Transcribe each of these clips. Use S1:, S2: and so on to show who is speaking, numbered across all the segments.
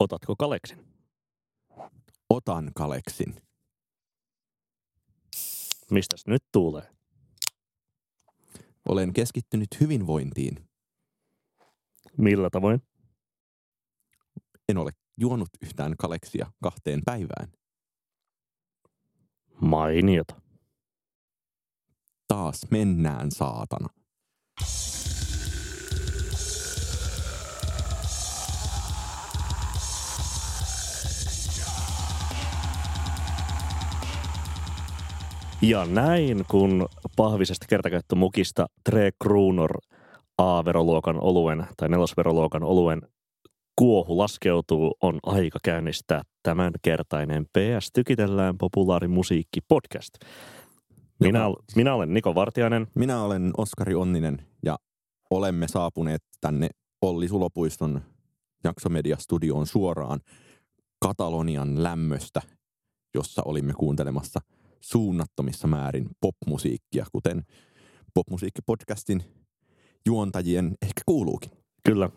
S1: Otatko Kaleksin?
S2: Otan Kaleksin.
S1: Mistäs nyt tulee?
S2: Olen keskittynyt hyvinvointiin.
S1: Millä tavoin?
S2: En ole juonut yhtään Kaleksia kahteen päivään.
S1: Mainiota.
S2: Taas mennään, saatana.
S1: Ja näin, kun pahvisesta kertakäyttömukista Tre Kruunor A-veroluokan oluen tai nelosveroluokan oluen kuohu laskeutuu, on aika käynnistää tämänkertainen PS Tykitellään populaarimusiikki podcast. Minä,
S2: Joka-
S1: minä olen Niko Vartiainen.
S2: Minä olen Oskari Onninen ja olemme saapuneet tänne Olli Sulopuiston Jaksomedia-studioon suoraan Katalonian lämmöstä, jossa olimme kuuntelemassa suunnattomissa määrin popmusiikkia, kuten popmusiikkipodcastin juontajien ehkä kuuluukin.
S1: Kyllä,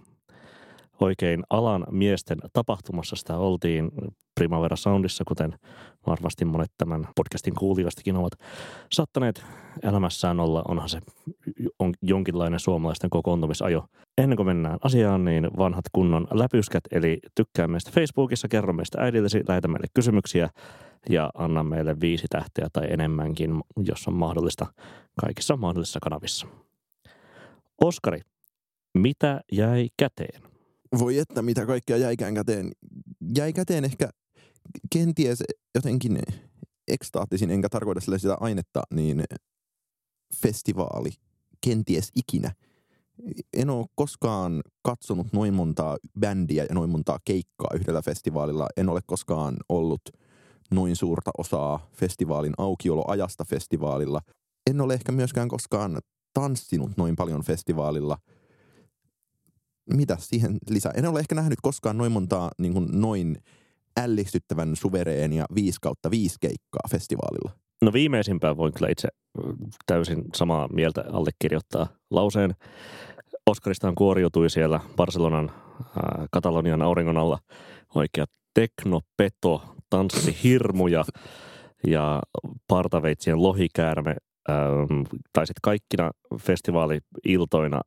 S1: oikein alan miesten tapahtumassa sitä oltiin Primavera Soundissa, kuten varmasti monet tämän podcastin kuulijoistakin ovat saattaneet elämässään olla. Onhan se on jonkinlainen suomalaisten kokoontumisajo. Ennen kuin mennään asiaan, niin vanhat kunnon läpyskät, eli tykkää meistä Facebookissa, kerro meistä äidillesi, lähetä meille kysymyksiä ja anna meille viisi tähteä tai enemmänkin, jos on mahdollista, kaikissa mahdollisissa kanavissa. Oskari, mitä jäi käteen?
S2: Voi että mitä kaikkea jäikään käteen. Jäi käteen ehkä kenties jotenkin ekstaattisin, enkä tarkoita sille sitä ainetta, niin festivaali kenties ikinä. En ole koskaan katsonut noin montaa bändiä ja noin montaa keikkaa yhdellä festivaalilla. En ole koskaan ollut noin suurta osaa festivaalin aukioloajasta festivaalilla. En ole ehkä myöskään koskaan tanssinut noin paljon festivaalilla. Mitä siihen lisää? En ole ehkä nähnyt koskaan noin montaa niin kuin noin ällistyttävän suvereenia 5 kautta 5 keikkaa festivaalilla.
S1: No viimeisimpään voin kyllä itse täysin samaa mieltä allekirjoittaa lauseen. Oskaristahan kuoriutui siellä Barcelonan äh, Katalonian auringon alla oikea teknopeto, tanssihirmuja ja partaveitsien lohikäärme. Ähm, taisit kaikkina festivaali-iltoina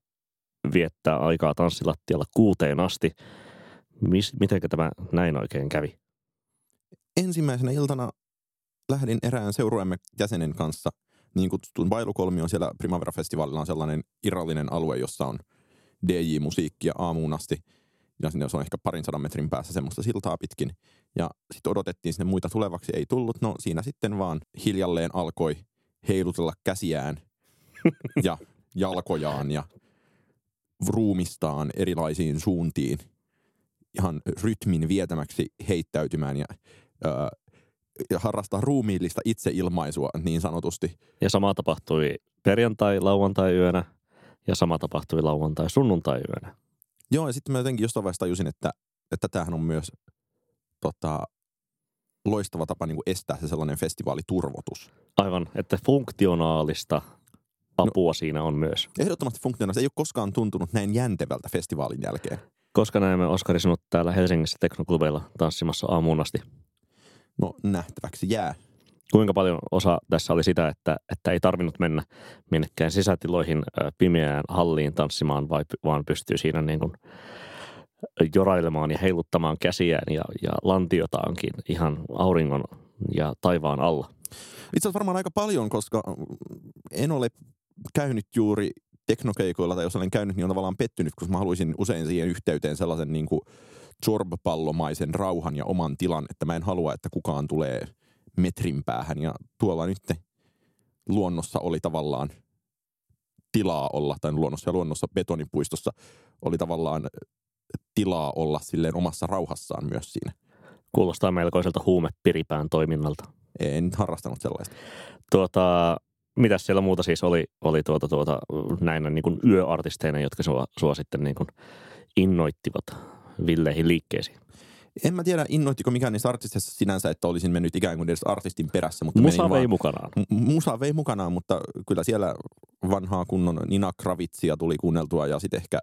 S1: viettää aikaa tanssilattialla kuuteen asti. Mis, mitenkä tämä näin oikein kävi?
S2: Ensimmäisenä iltana lähdin erään seurueemme jäsenen kanssa niin kutsutun bailukolmion. Siellä Primavera-festivaalilla on sellainen irrallinen alue, jossa on DJ-musiikkia aamuun asti. Ja sinne on ehkä parin sadan metrin päässä semmoista siltaa pitkin. Ja sitten odotettiin sinne muita tulevaksi, ei tullut. No siinä sitten vaan hiljalleen alkoi heilutella käsiään ja jalkojaan ja ruumistaan erilaisiin suuntiin ihan rytmin vietämäksi heittäytymään ja, ää, ja harrastaa ruumiillista itseilmaisua niin sanotusti.
S1: Ja sama tapahtui perjantai, lauantai yönä ja sama tapahtui lauantai, sunnuntai yönä.
S2: Joo, ja sitten mä jotenkin jostain vaiheessa tajusin, että, että tämähän on myös tota, loistava tapa niin kuin estää se sellainen festivaaliturvotus.
S1: Aivan, että funktionaalista apua no, siinä on myös.
S2: Ehdottomasti funktionaalista ei ole koskaan tuntunut näin jäntevältä festivaalin jälkeen.
S1: Koska näemme Oskari sinut täällä Helsingissä teknoklubeilla tanssimassa aamuun asti.
S2: No nähtäväksi jää.
S1: Kuinka paljon osa tässä oli sitä, että, että ei tarvinnut mennä minnekään sisätiloihin pimeään halliin tanssimaan, vai, vaan pystyy siinä niin kuin jorailemaan ja heiluttamaan käsiään ja, ja lantiotaankin ihan auringon ja taivaan alla.
S2: Itse asiassa varmaan aika paljon, koska en ole käynyt juuri teknokeikoilla, tai jos olen käynyt, niin on tavallaan pettynyt, koska mä haluaisin usein siihen yhteyteen sellaisen niin kuin rauhan ja oman tilan, että mä en halua, että kukaan tulee metrin päähän. Ja tuolla nyt luonnossa oli tavallaan tilaa olla, tai luonnossa ja luonnossa betonipuistossa oli tavallaan tilaa olla silleen omassa rauhassaan myös siinä.
S1: Kuulostaa melkoiselta huumepiripään toiminnalta.
S2: En harrastanut sellaista.
S1: Tuota, mitäs siellä muuta siis oli, oli tuota, tuota, näinä niin kuin yöartisteina, jotka sua, sua sitten niin kuin innoittivat villeihin liikkeisiin?
S2: En mä tiedä, innoittiko mikään niistä artisteista sinänsä, että olisin mennyt ikään kuin edes artistin perässä. Mutta
S1: Musa vei
S2: vaan,
S1: mukanaan.
S2: M- Musa vei mukanaan, mutta kyllä siellä vanhaa kunnon Nina Kravitsia tuli kuunneltua ja sitten ehkä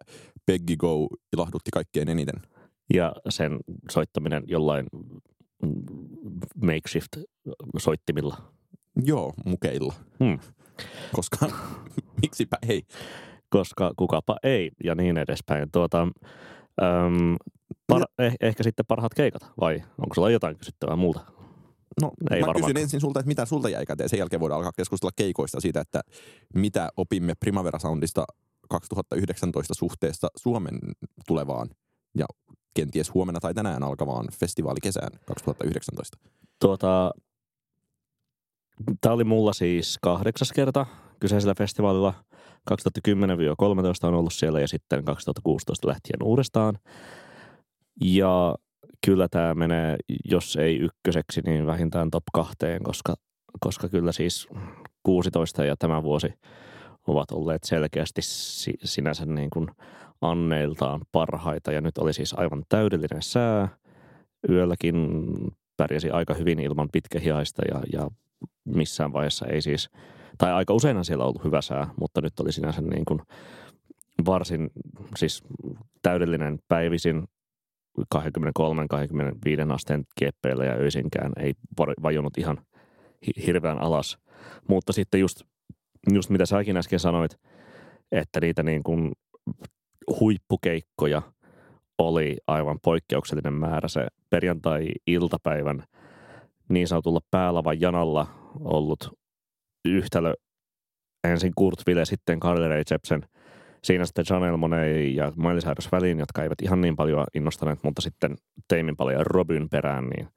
S2: Peggy Go ilahdutti kaikkein eniten.
S1: ja sen soittaminen jollain mm, makeshift-soittimilla.
S2: Joo, mukeilla.
S1: Hmm.
S2: Koska miksipä ei.
S1: Koska kukapa ei ja niin edespäin. Tuota, äm, par, eh, ehkä sitten parhaat keikat vai onko sulla jotain kysyttävää muuta?
S2: No, ei mä varmaan. kysyn ensin sulta, että mitä sulta jäi käteen. Sen jälkeen voidaan alkaa keskustella keikoista siitä, että mitä opimme Primavera Soundista 2019 suhteessa Suomen tulevaan ja kenties huomenna tai tänään alkavaan festivaalikesään 2019.
S1: Tuota, Tämä oli mulla siis kahdeksas kerta kyseisellä festivaalilla. 2010-13 on ollut siellä ja sitten 2016 lähtien uudestaan. Ja kyllä tämä menee, jos ei ykköseksi, niin vähintään top kahteen, koska, koska kyllä siis 16 ja tämä vuosi ovat olleet selkeästi sinänsä niin kuin anneiltaan parhaita. Ja nyt oli siis aivan täydellinen sää. Yölläkin pärjäsi aika hyvin ilman pitkähiaista ja, ja missään vaiheessa ei siis, tai aika useinhan siellä on ollut hyvä sää, mutta nyt oli sinänsä niin kuin varsin siis täydellinen päivisin 23-25 asteen kieppeillä ja öisinkään ei vajonnut ihan hirveän alas. Mutta sitten just, just mitä säkin äsken sanoit, että niitä niin kuin huippukeikkoja oli aivan poikkeuksellinen määrä. Se perjantai-iltapäivän niin sanotulla päälavan janalla ollut yhtälö ensin Kurt Wille, sitten Carly Rae Jepsen – siinä sitten Janelle Monet ja Miley Cyrus väliin, jotka eivät ihan niin paljon innostaneet, mutta sitten teimin paljon Robyn perään, niin,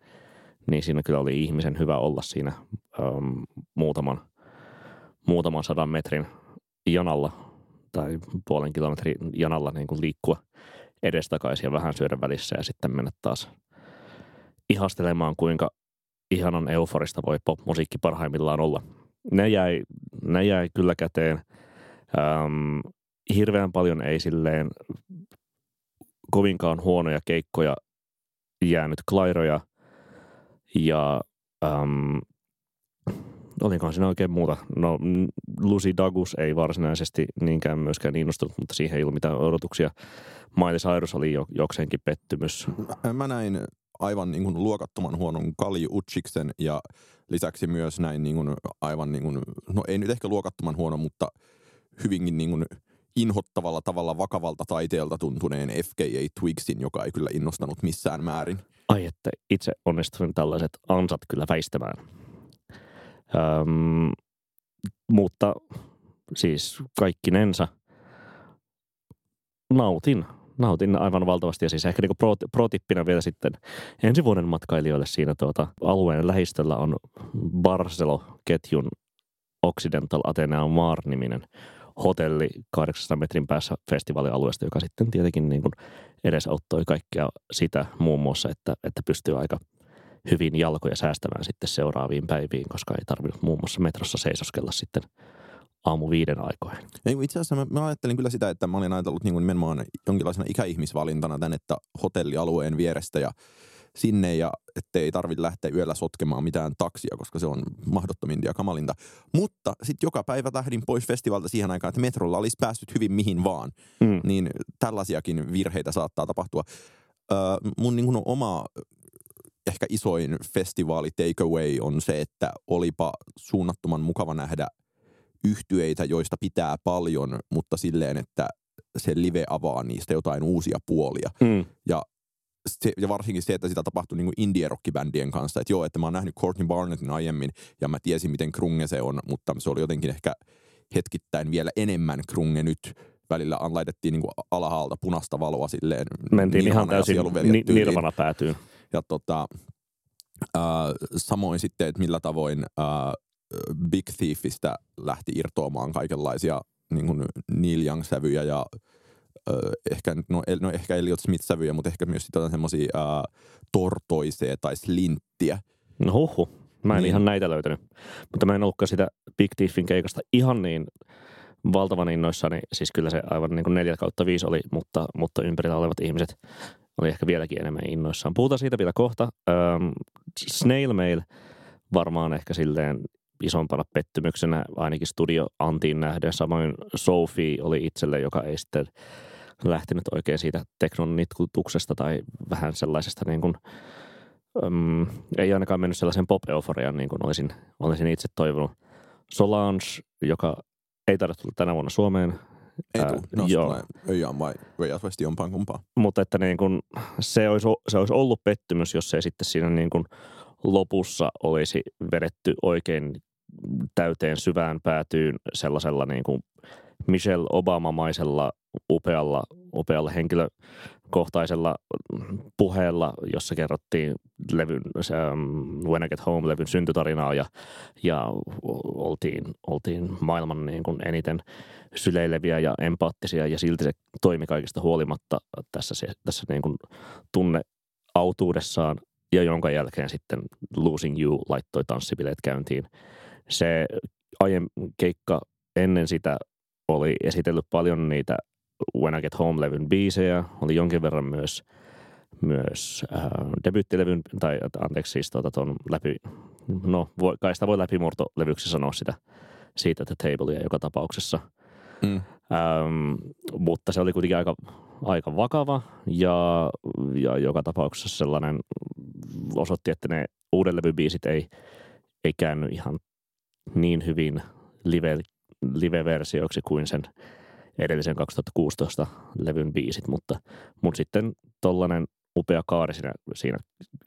S1: niin siinä kyllä oli ihmisen hyvä olla siinä um, muutaman, muutaman sadan metrin janalla tai puolen kilometrin janalla niin kuin liikkua edestakaisin ja vähän syödä välissä ja sitten mennä taas ihastelemaan, kuinka ihanan euforista voi popmusiikki parhaimmillaan olla. Ne jäi, ne jäi kyllä käteen. Um, hirveän paljon ei silleen kovinkaan huonoja keikkoja jäänyt klairoja ja äm, olikohan siinä oikein muuta. No Lucy Dagus ei varsinaisesti niinkään myöskään innostunut, mutta siihen ei ollut mitään odotuksia. Miley Cyrus oli jo, jokseenkin pettymys.
S2: Mä näin aivan niin kuin luokattoman huonon Kalju Utsiksen ja lisäksi myös näin niin kuin aivan, niin kuin, no ei nyt ehkä luokattoman huono, mutta hyvinkin niin kuin inhottavalla tavalla vakavalta taiteelta tuntuneen FKA Twigsin, joka ei kyllä innostanut missään määrin.
S1: Ai että itse onnistuin tällaiset ansat kyllä väistämään. Öm, mutta siis kaikkinensa nautin, nautin aivan valtavasti. Ja siis ehkä niin pro, pro-tippinä vielä sitten ensi vuoden matkailijoille siinä tuota, alueen lähistöllä on Barcelo-ketjun Occidental Atenea Mar-niminen hotelli 800 metrin päässä festivaalialueesta, joka sitten tietenkin niin kuin edesauttoi kaikkea sitä muun muassa, että, että pystyy aika hyvin jalkoja säästämään sitten seuraaviin päiviin, koska ei tarvinnut muun muassa metrossa seisoskella sitten aamu viiden aikoihin.
S2: Ei, itse asiassa mä, mä ajattelin kyllä sitä, että mä olin ajatellut niin kuin nimenomaan jonkinlaisena ikäihmisvalintana tänne, että hotellialueen vierestä ja sinne ja ettei tarvitse lähteä yöllä sotkemaan mitään taksia, koska se on mahdottominta ja kamalinta. Mutta sitten joka päivä lähdin pois festivalta siihen aikaan, että metrolla olisi päässyt hyvin mihin vaan. Mm. Niin tällaisiakin virheitä saattaa tapahtua. Öö, mun niin kuin oma ehkä isoin festivaali takeaway on se, että olipa suunnattoman mukava nähdä yhtyeitä, joista pitää paljon, mutta silleen, että se live avaa niistä jotain uusia puolia. Mm. Ja se, ja varsinkin se, että sitä tapahtui niin indie-rockibändien kanssa. Että joo, että mä oon nähnyt Courtney Barnettin aiemmin ja mä tiesin, miten krunge se on, mutta se oli jotenkin ehkä hetkittäin vielä enemmän krunge nyt. Välillä laitettiin niin alhaalta punaista valoa silleen.
S1: Mentiin ihan täysin ni- nirvana päätyyn.
S2: Ja tota, äh, samoin sitten, että millä tavoin äh, Big Thiefistä lähti irtoamaan kaikenlaisia niin kuin Neil Young-sävyjä ja ehkä, no, no ehkä Elliot Smith-sävyjä, mutta ehkä myös jotain semmoisia tortoisee tai slinttiä.
S1: No huhu. Mä en niin. ihan näitä löytänyt. Mutta mä en ollutkaan sitä Big Thiefin keikasta ihan niin valtavan innoissani. Siis kyllä se aivan niin kuin 4 kautta 5 oli, mutta, mutta ympärillä olevat ihmiset oli ehkä vieläkin enemmän innoissaan. Puhutaan siitä vielä kohta. Ähm, Snail Mail varmaan ehkä silleen isompana pettymyksenä ainakin studio Antiin nähden. Samoin Sophie oli itselle, joka ei sitten lähtenyt oikein siitä teknon nitkutuksesta tai vähän sellaisesta niin kuin, um, ei ainakaan mennyt sellaisen pop-euforian niin kuin olisin, olisin itse toivonut. Solange, joka ei taida tulla tänä vuonna Suomeen.
S2: Ei tule. No,
S1: joo.
S2: Öjään vai Öjäsvesti jompaan.
S1: Mutta että niin kuin, se, olisi, se olisi ollut pettymys, jos ei sitten siinä niin kuin lopussa olisi vedetty oikein täyteen syvään päätyyn sellaisella niin kuin Michelle Obama-maisella upealla, upealla henkilökohtaisella puheella, jossa kerrottiin levyn, um, When I Get Home-levyn syntytarinaa ja, ja oltiin, oltiin maailman niin kuin eniten syleileviä ja empaattisia ja silti se toimi kaikista huolimatta tässä, se, tässä niin kuin tunne autuudessaan ja jonka jälkeen sitten Losing You laittoi tanssibileet käyntiin. Se aiemmin keikka ennen sitä oli esitellyt paljon niitä When I Get Home-levyn biisejä, oli jonkin verran myös, myös äh, debyttilevyn, tai anteeksi siis tuota, ton läpi, no voi, kai sitä voi läpimurtolevyksi sanoa sitä, siitä The Tablea joka tapauksessa.
S2: Mm.
S1: Ähm, mutta se oli kuitenkin aika, aika vakava ja, ja joka tapauksessa sellainen osoitti, että ne uuden levybiisit ei, ei käänny ihan niin hyvin live, live-versioiksi kuin sen edellisen 2016 levyn biisit, mutta, mutta sitten tollainen upea kaari siinä, siinä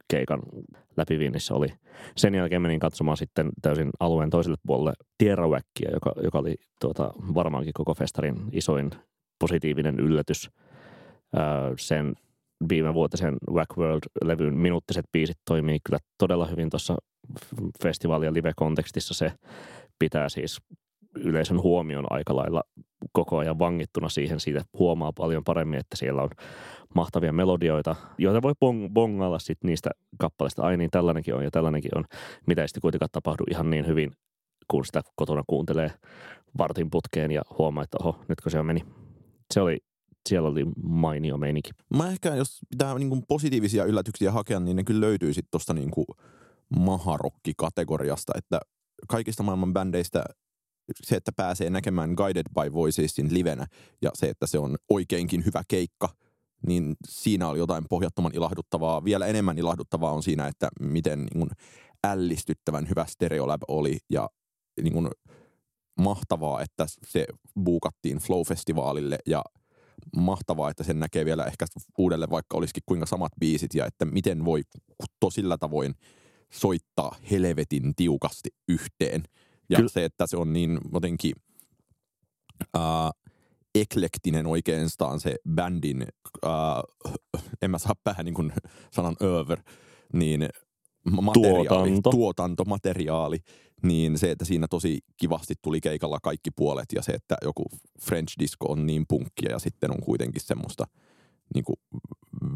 S1: keikan läpiviinnissä oli. Sen jälkeen menin katsomaan sitten täysin alueen toiselle puolelle Tierrawackia, joka, joka oli tuota, varmaankin koko festarin isoin positiivinen yllätys. Öö, sen viime vuotisen Wack World-levyn minuuttiset biisit toimii kyllä todella hyvin tuossa festivaali- ja live-kontekstissa. Se pitää siis yleisön huomion aika lailla koko ajan vangittuna siihen. Siitä huomaa paljon paremmin, että siellä on mahtavia melodioita, joita voi bong- bongailla sit niistä kappaleista. Ai niin, tällainenkin on ja tällainenkin on. Mitä ei sitten kuitenkaan tapahdu ihan niin hyvin, kun sitä kotona kuuntelee vartin putkeen ja huomaa, että oho, nytkö se on meni. Se oli, siellä oli mainio meininki.
S2: Mä ehkä, jos pitää niin kuin positiivisia yllätyksiä hakea, niin ne kyllä löytyy sitten tuosta niin maharokki-kategoriasta, että kaikista maailman bändeistä se, että pääsee näkemään Guided by Voicesin livenä ja se, että se on oikeinkin hyvä keikka, niin siinä oli jotain pohjattoman ilahduttavaa. Vielä enemmän ilahduttavaa on siinä, että miten niin kuin ällistyttävän hyvä Stereolab oli ja niin kuin mahtavaa, että se buukattiin Flow-festivaalille ja mahtavaa, että sen näkee vielä ehkä uudelle, vaikka olisikin kuinka samat biisit ja että miten voi tosilla tavoin soittaa helvetin tiukasti yhteen. Ja
S1: Kyllä.
S2: se, että se on niin jotenkin ää, eklektinen oikeastaan se bändin, ää, en mä saa päähän niin kuin sanan over, niin materiaali,
S1: Tuotanto.
S2: tuotantomateriaali, niin se, että siinä tosi kivasti tuli keikalla kaikki puolet ja se, että joku French disco on niin punkkia ja sitten on kuitenkin semmoista niin kuin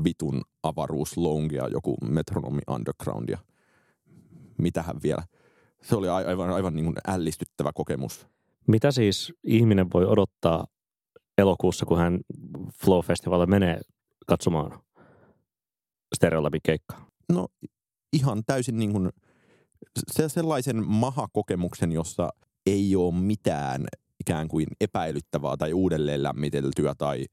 S2: vitun avaruuslongea, joku metronomi underground ja mitähän vielä. Se oli aivan, aivan niin kuin ällistyttävä kokemus.
S1: Mitä siis ihminen voi odottaa elokuussa, kun hän Flow-festivalille menee katsomaan Stereolabin keikkaa?
S2: No ihan täysin niin kuin se, sellaisen mahakokemuksen, jossa ei ole mitään ikään kuin epäilyttävää tai uudelleen lämmiteltyä tai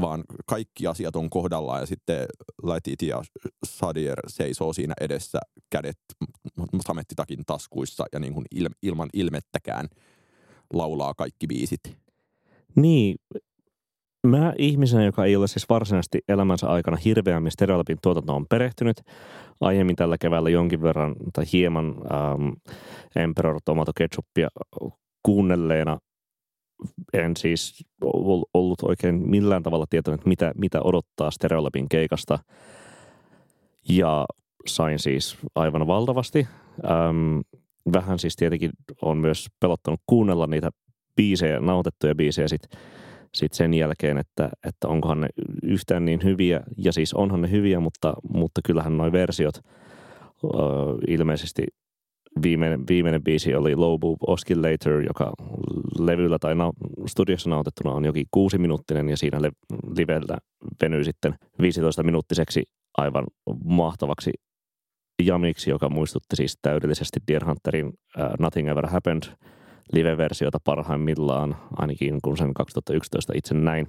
S2: vaan kaikki asiat on kohdallaan ja sitten Laitit ja Sadier seisoo siinä edessä kädet samettitakin taskuissa ja niin kuin il, ilman ilmettäkään laulaa kaikki biisit.
S1: Niin, mä ihmisenä, joka ei ole siis varsinaisesti elämänsä aikana hirveämmin Stereolabin tuotantoon perehtynyt, aiemmin tällä keväällä jonkin verran tai hieman ähm, Emperor Tomato Ketchupia kuunnelleena en siis ol- ollut oikein millään tavalla tietoinen, että mitä, mitä odottaa Stereolabin keikasta. Ja sain siis aivan valtavasti. Ähm, vähän siis tietenkin on myös pelottanut kuunnella niitä biisejä, nautettuja biisejä sit, sit sen jälkeen, että, että onkohan ne yhtään niin hyviä. Ja siis onhan ne hyviä, mutta, mutta kyllähän nuo versiot ilmeisesti viimeinen, viimeinen biisi oli Low Boob Oscillator, joka levyllä tai na- studiossa nautettuna on jokin kuusi minuuttinen ja siinä le- livellä venyy sitten 15 minuuttiseksi aivan mahtavaksi jamiksi, joka muistutti siis täydellisesti Deer Hunterin uh, Nothing Ever Happened live-versiota parhaimmillaan, ainakin kun sen 2011 itse näin.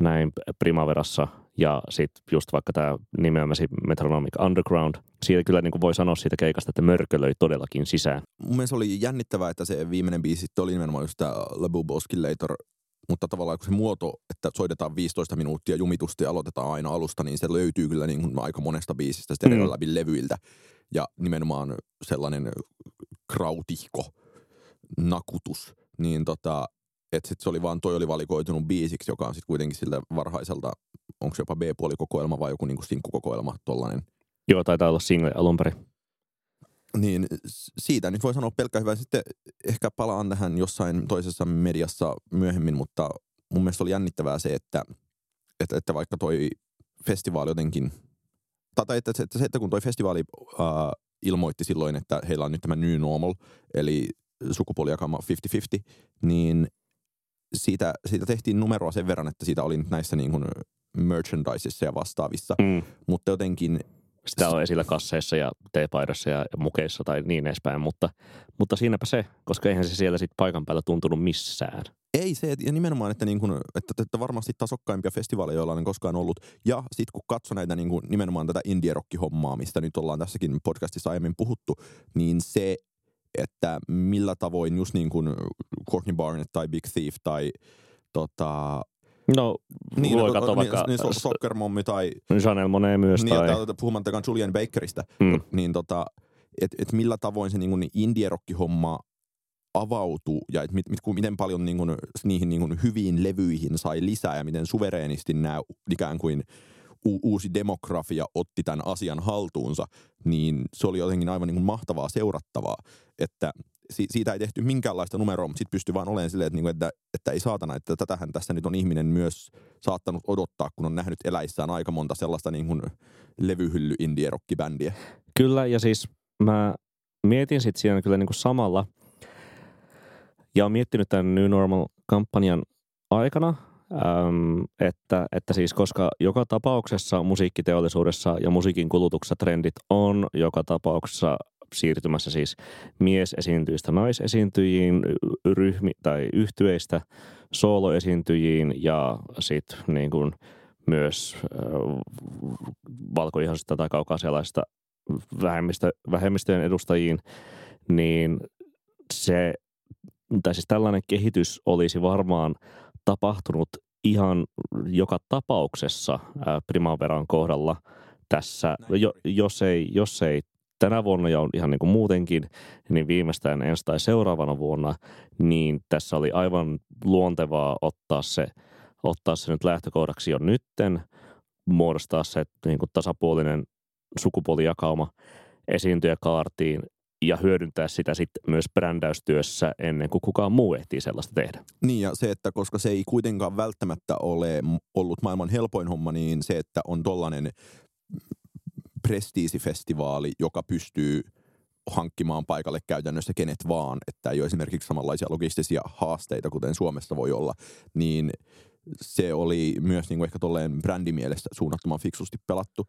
S1: näin Primaverassa ja sitten just vaikka tämä nimeämäsi Metronomic Underground, siitä kyllä niin kuin voi sanoa siitä keikasta, että mörkö löi todellakin sisään.
S2: Mun mielestä oli jännittävää, että se viimeinen biisi oli nimenomaan just tämä Labu Boskillator, mutta tavallaan kun se muoto, että soitetaan 15 minuuttia jumitusti ja aloitetaan aina alusta, niin se löytyy kyllä niin kuin aika monesta biisistä sitten mm. läpi levyiltä. Ja nimenomaan sellainen krautihko nakutus, niin tota, että sit se oli vaan, toi oli valikoitunut biisiksi, joka on sitten kuitenkin sille varhaiselta, onko se jopa B-puolikokoelma vai joku niinku sinkkukokoelma tollainen.
S1: Joo, taitaa olla single alun perin.
S2: Niin siitä nyt voi sanoa pelkkä hyvä. Sitten ehkä palaan tähän jossain toisessa mediassa myöhemmin, mutta mun mielestä oli jännittävää se, että, että, että vaikka toi festivaali jotenkin, tai että, että se, että kun toi festivaali äh, ilmoitti silloin, että heillä on nyt tämä New Normal, eli sukupuolijakama 50-50, niin siitä, siitä tehtiin numeroa sen verran, että siitä oli näissä niin kuin merchandisissa ja vastaavissa, mm. mutta jotenkin
S1: sitä on esillä kasseissa ja teepaidossa ja mukeissa tai niin edespäin, mutta, mutta siinäpä se, koska eihän se siellä sitten paikan päällä tuntunut missään.
S2: Ei se, ja nimenomaan, että, niin kuin, että, että varmasti tasokkaimpia festivaaleja, joilla on koskaan ollut. Ja sitten kun katso näitä niin kuin, nimenomaan tätä indie hommaa mistä nyt ollaan tässäkin podcastissa aiemmin puhuttu, niin se, että millä tavoin just niin kuin Courtney Barnett tai Big Thief tai tota,
S1: No, niin, voi katsoa
S2: niin, vaikka... Niin, niin Soccer Mommy tai...
S1: Chanel Monet myös.
S2: Niin, tai... puhumattakaan Julian Bakerista. Mm. Niin tota, että et millä tavoin se niin indie homma avautuu ja että mit, mit, miten paljon niin kuin, niihin niin kuin hyviin levyihin sai lisää ja miten suvereenisti nämä ikään kuin u- uusi demografia otti tämän asian haltuunsa, niin se oli jotenkin aivan niin kuin mahtavaa seurattavaa, että si- siitä ei tehty minkäänlaista numeroa, mutta sitten pystyi vaan olemaan silleen, että, niin kuin, että, että ei saatana, että tätähän tässä nyt on ihminen myös saattanut odottaa, kun on nähnyt eläissään aika monta sellaista niin kuin levyhylly indie rockibändiä.
S1: Kyllä, ja siis mä mietin sitten siinä kyllä niin kuin samalla, ja olen miettinyt tämän New Normal-kampanjan aikana, äm, että, että siis koska joka tapauksessa musiikkiteollisuudessa ja musiikin kulutuksessa trendit on joka tapauksessa siirtymässä siis miesesiintyjistä naisesiintyjiin, ryhmi tai yhtyeistä sooloesiintyjiin ja sitten niin kuin myös äh, valkoihoisista tai kaukasialaisista vähemmistö, vähemmistöjen edustajiin, niin se, tai siis tällainen kehitys olisi varmaan tapahtunut ihan joka tapauksessa Primaveran kohdalla tässä, jo, jos, ei, jos ei tänä vuonna ja ihan niin kuin muutenkin, niin viimeistään ensi tai seuraavana vuonna, niin tässä oli aivan luontevaa ottaa se, ottaa se nyt lähtökohdaksi jo nytten, muodostaa se niin kuin tasapuolinen sukupuolijakauma esiintyjäkaartiin ja hyödyntää sitä sitten myös brändäystyössä ennen kuin kukaan muu ehtii sellaista tehdä.
S2: Niin ja se, että koska se ei kuitenkaan välttämättä ole ollut maailman helpoin homma, niin se, että on tollainen prestiisifestivaali, joka pystyy hankkimaan paikalle käytännössä kenet vaan, että ei ole esimerkiksi samanlaisia logistisia haasteita, kuten Suomessa voi olla, niin se oli myös niin kuin ehkä tolleen brändimielestä suunnattoman fiksusti pelattu.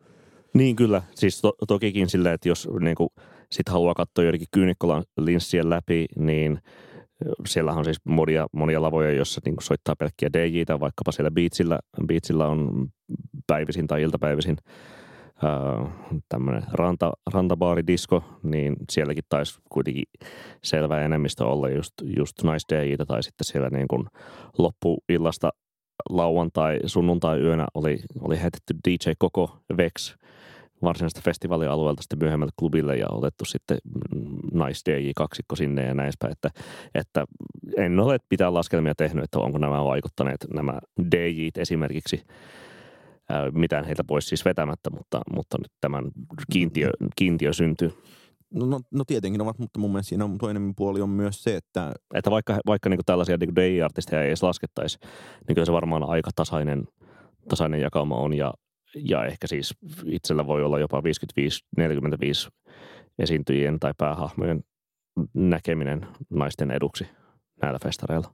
S1: Niin kyllä, siis to- tokikin silleen, että jos niin kuin, sit haluaa katsoa joidenkin kyynikkolan linssien läpi, niin siellä on siis monia, monia lavoja, joissa niin soittaa pelkkiä DJitä, vaikkapa siellä Beatsillä, Beatsillä on päivisin tai iltapäivisin tämmöinen ranta, rantabaaridisko, niin sielläkin taisi kuitenkin selvä enemmistö olla just, just naisdjitä tai sitten siellä niin kuin loppuillasta lauantai, sunnuntai yönä oli, oli heitetty DJ Koko Vex varsinaista festivaalialueelta sitten myöhemmälle klubille ja otettu sitten nais DJ kaksikko sinne ja näin että, että en ole pitää laskelmia tehnyt, että onko nämä vaikuttaneet nämä DJt esimerkiksi mitään heitä pois siis vetämättä, mutta, mutta nyt tämän kiintiö, kiintiö syntyy.
S2: No, no, no tietenkin ovat, mutta mun mielestä siinä on toinen puoli on myös se, että...
S1: Että vaikka, vaikka niin tällaisia niin DJ-artisteja ei edes laskettaisi, niin kyllä se varmaan aika tasainen, tasainen jakauma on. Ja, ja ehkä siis itsellä voi olla jopa 55-45 esiintyjien tai päähahmojen näkeminen naisten eduksi näillä festareilla.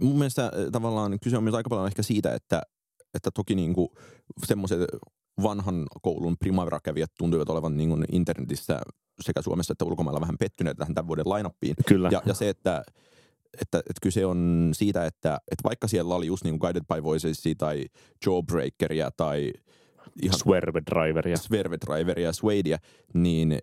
S2: Mun mielestä tavallaan kyse on myös aika paljon ehkä siitä, että että toki niin kuin semmoiset vanhan koulun primavera-kävijät tuntuivat olevan niin kuin internetissä sekä Suomessa että ulkomailla vähän pettyneitä tähän tämän vuoden lainappiin.
S1: Kyllä.
S2: Ja, ja se, että että, että kyse on siitä, että, että vaikka siellä oli just niin kuin Guided by Voicesia tai Jawbreakeria tai
S1: ihan Swerve Driveria,
S2: Swerve Driveria, Swadea, niin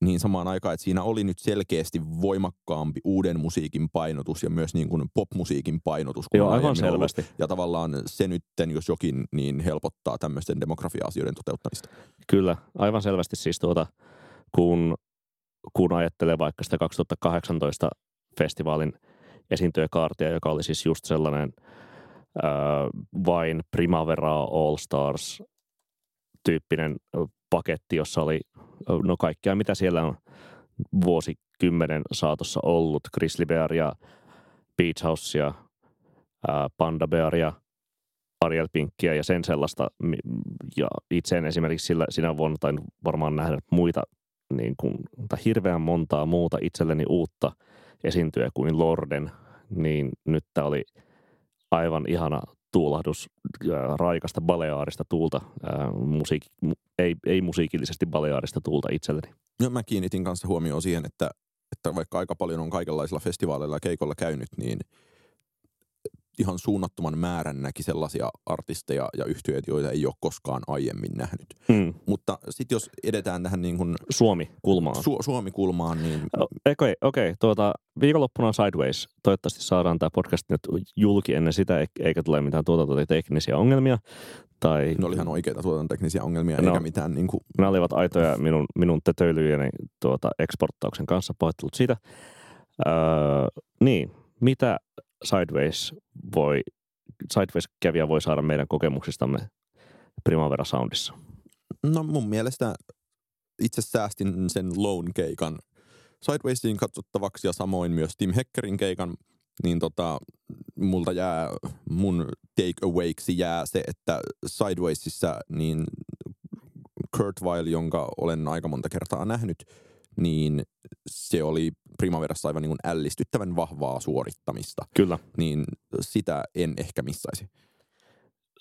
S2: niin samaan aikaan, että siinä oli nyt selkeästi voimakkaampi uuden musiikin painotus ja myös niin kuin popmusiikin painotus.
S1: Joo, aivan selvästi.
S2: Ollut. Ja tavallaan se nytten, jos jokin, niin helpottaa tämmöisten demografia-asioiden toteuttamista.
S1: Kyllä, aivan selvästi siis tuota, kun, kun ajattelee vaikka sitä 2018 festivaalin esiintyjäkaartia, joka oli siis just sellainen äh, vain Primavera All Stars tyyppinen paketti, jossa oli no kaikkea, mitä siellä on vuosikymmenen saatossa ollut. Grizzly Bear ja Beach Housea, Panda Bearia, Ariel Pinkkiä ja sen sellaista. Ja itse en esimerkiksi sillä, sinä vuonna tai varmaan nähdä muita, niin kuin, tai hirveän montaa muuta itselleni uutta esiintyjä kuin Lorden, niin nyt tämä oli aivan ihana tuulahdus raikasta baleaarista tuulta, ää, musiik, ei, ei musiikillisesti baleaarista tuulta itselleni.
S2: No, mä kiinnitin kanssa huomioon siihen, että, että vaikka aika paljon on kaikenlaisilla festivaaleilla ja keikolla käynyt, niin – ihan suunnattoman määrän näki sellaisia artisteja ja yhtiöitä, joita ei ole koskaan aiemmin nähnyt. Hmm. Mutta sitten jos edetään tähän niin kuin...
S1: Suomi-kulmaan.
S2: Su- Suomi-kulmaan, niin...
S1: Okei, okay, okay. tuota, viikonloppuna Sideways. Toivottavasti saadaan tämä podcast nyt julki ennen sitä, eikä tule mitään tuotantoteknisiä ongelmia. Tai...
S2: Ne oli ihan oikeita tuotantoteknisiä ongelmia, no, eikä mitään niin kuin...
S1: Ne olivat aitoja minun, minun tuota, eksporttauksen kanssa, pahoittelut siitä. Öö, niin, mitä Sideways voi, Sideways-kävijä voi saada meidän kokemuksistamme Primavera Soundissa?
S2: No mun mielestä itse säästin sen Lone keikan Sidewaysiin katsottavaksi ja samoin myös Tim Heckerin keikan, niin tota, multa jää, mun take awayksi jää se, että Sidewaysissa niin Kurt Weil, jonka olen aika monta kertaa nähnyt, niin se oli Primaverassa aivan niin kuin ällistyttävän vahvaa suorittamista.
S1: Kyllä.
S2: Niin sitä en ehkä missaisi.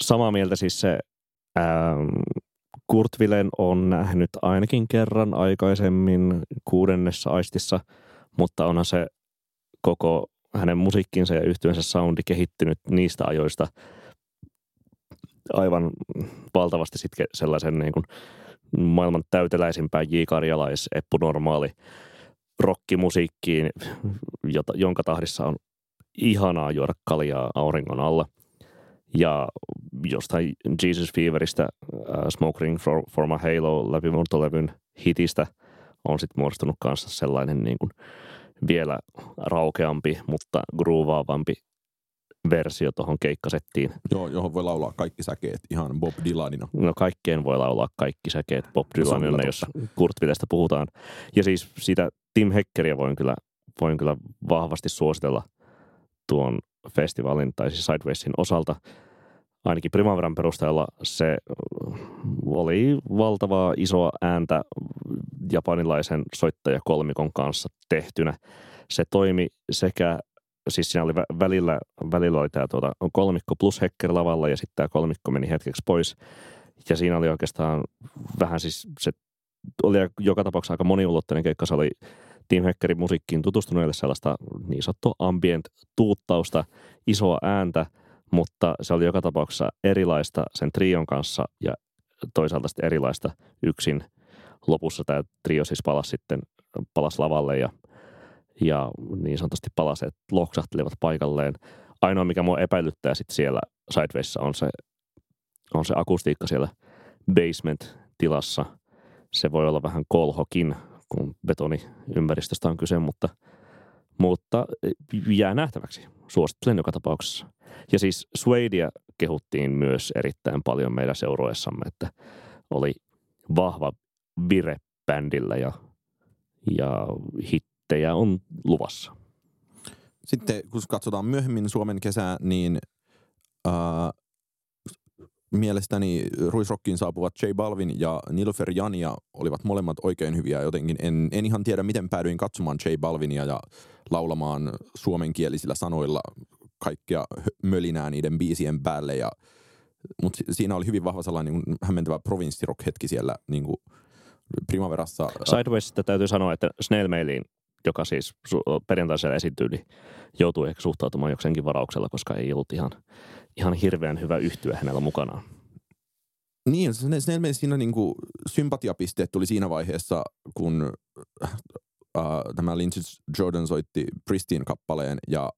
S1: Samaa mieltä siis se, ähm, Kurt Willen on nähnyt ainakin kerran aikaisemmin kuudennessa aistissa, mutta onhan se koko hänen musiikkinsa ja yhtyensä soundi kehittynyt niistä ajoista aivan valtavasti sitten sellaisen niin kuin maailman täyteläisimpään J. Karjalais, Eppu Normaali rockimusiikkiin, jota, jonka tahdissa on ihanaa juoda kaljaa auringon alla. Ja jostain Jesus Feveristä, uh, Smoke Ring for, for my Halo läpimurtolevyn hitistä on sitten muodostunut kanssa sellainen niin kuin vielä raukeampi, mutta groovaavampi versio tuohon keikkasettiin.
S2: Joo, johon voi laulaa kaikki säkeet ihan Bob Dylanina.
S1: No kaikkeen voi laulaa kaikki säkeet Bob Dylanina, jos Kurt Willestä puhutaan. Ja siis sitä Tim Heckeriä voin kyllä, voin kyllä vahvasti suositella tuon festivaalin tai siis Sidewaysin osalta. Ainakin Primaveran perusteella se oli valtavaa isoa ääntä japanilaisen soittajakolmikon kanssa tehtynä. Se toimi sekä siis siinä oli välillä, välillä oli tämä tuota, kolmikko plus Hecker lavalla ja sitten tämä kolmikko meni hetkeksi pois. Ja siinä oli oikeastaan vähän siis se oli joka tapauksessa aika moniulotteinen keikka. Se oli Team Hackerin musiikkiin tutustuneille sellaista niin sanottua ambient tuuttausta, isoa ääntä, mutta se oli joka tapauksessa erilaista sen trion kanssa ja toisaalta sitten erilaista yksin. Lopussa tämä trio siis palasi sitten palasi lavalle ja ja niin sanotusti palaseet loksahtelevat paikalleen. Ainoa, mikä mua epäilyttää sitten siellä Sidewayssa on se, on se akustiikka siellä basement-tilassa. Se voi olla vähän kolhokin, kun betoniympäristöstä on kyse, mutta, mutta jää nähtäväksi. Suosittelen joka tapauksessa. Ja siis Swadea kehuttiin myös erittäin paljon meidän seuroessamme, että oli vahva vire bändillä ja, ja hit hittejä on luvassa.
S2: Sitten kun katsotaan myöhemmin Suomen kesää, niin äh, mielestäni Ruisrockiin saapuvat J Balvin ja Nilofer Jania olivat molemmat oikein hyviä. Jotenkin en, en ihan tiedä, miten päädyin katsomaan J Balvinia ja laulamaan suomenkielisillä sanoilla kaikkia mölinää niiden biisien päälle. Ja, mutta siinä oli hyvin vahva sellainen niin hämmentävä provinssirock-hetki siellä niin kuin Primaverassa.
S1: Sidewaysista täytyy sanoa, että Snail Mailiin joka siis perjantaisella esiintyi, niin joutui ehkä suhtautumaan jokseenkin varauksella, koska ei ollut ihan, ihan hirveän hyvä yhtyä hänellä mukanaan.
S2: Niin, ilmeisesti siinä niinku sympatiapisteet tuli siinä vaiheessa, kun äh, tämä Lynch Jordan soitti Pristine-kappaleen ja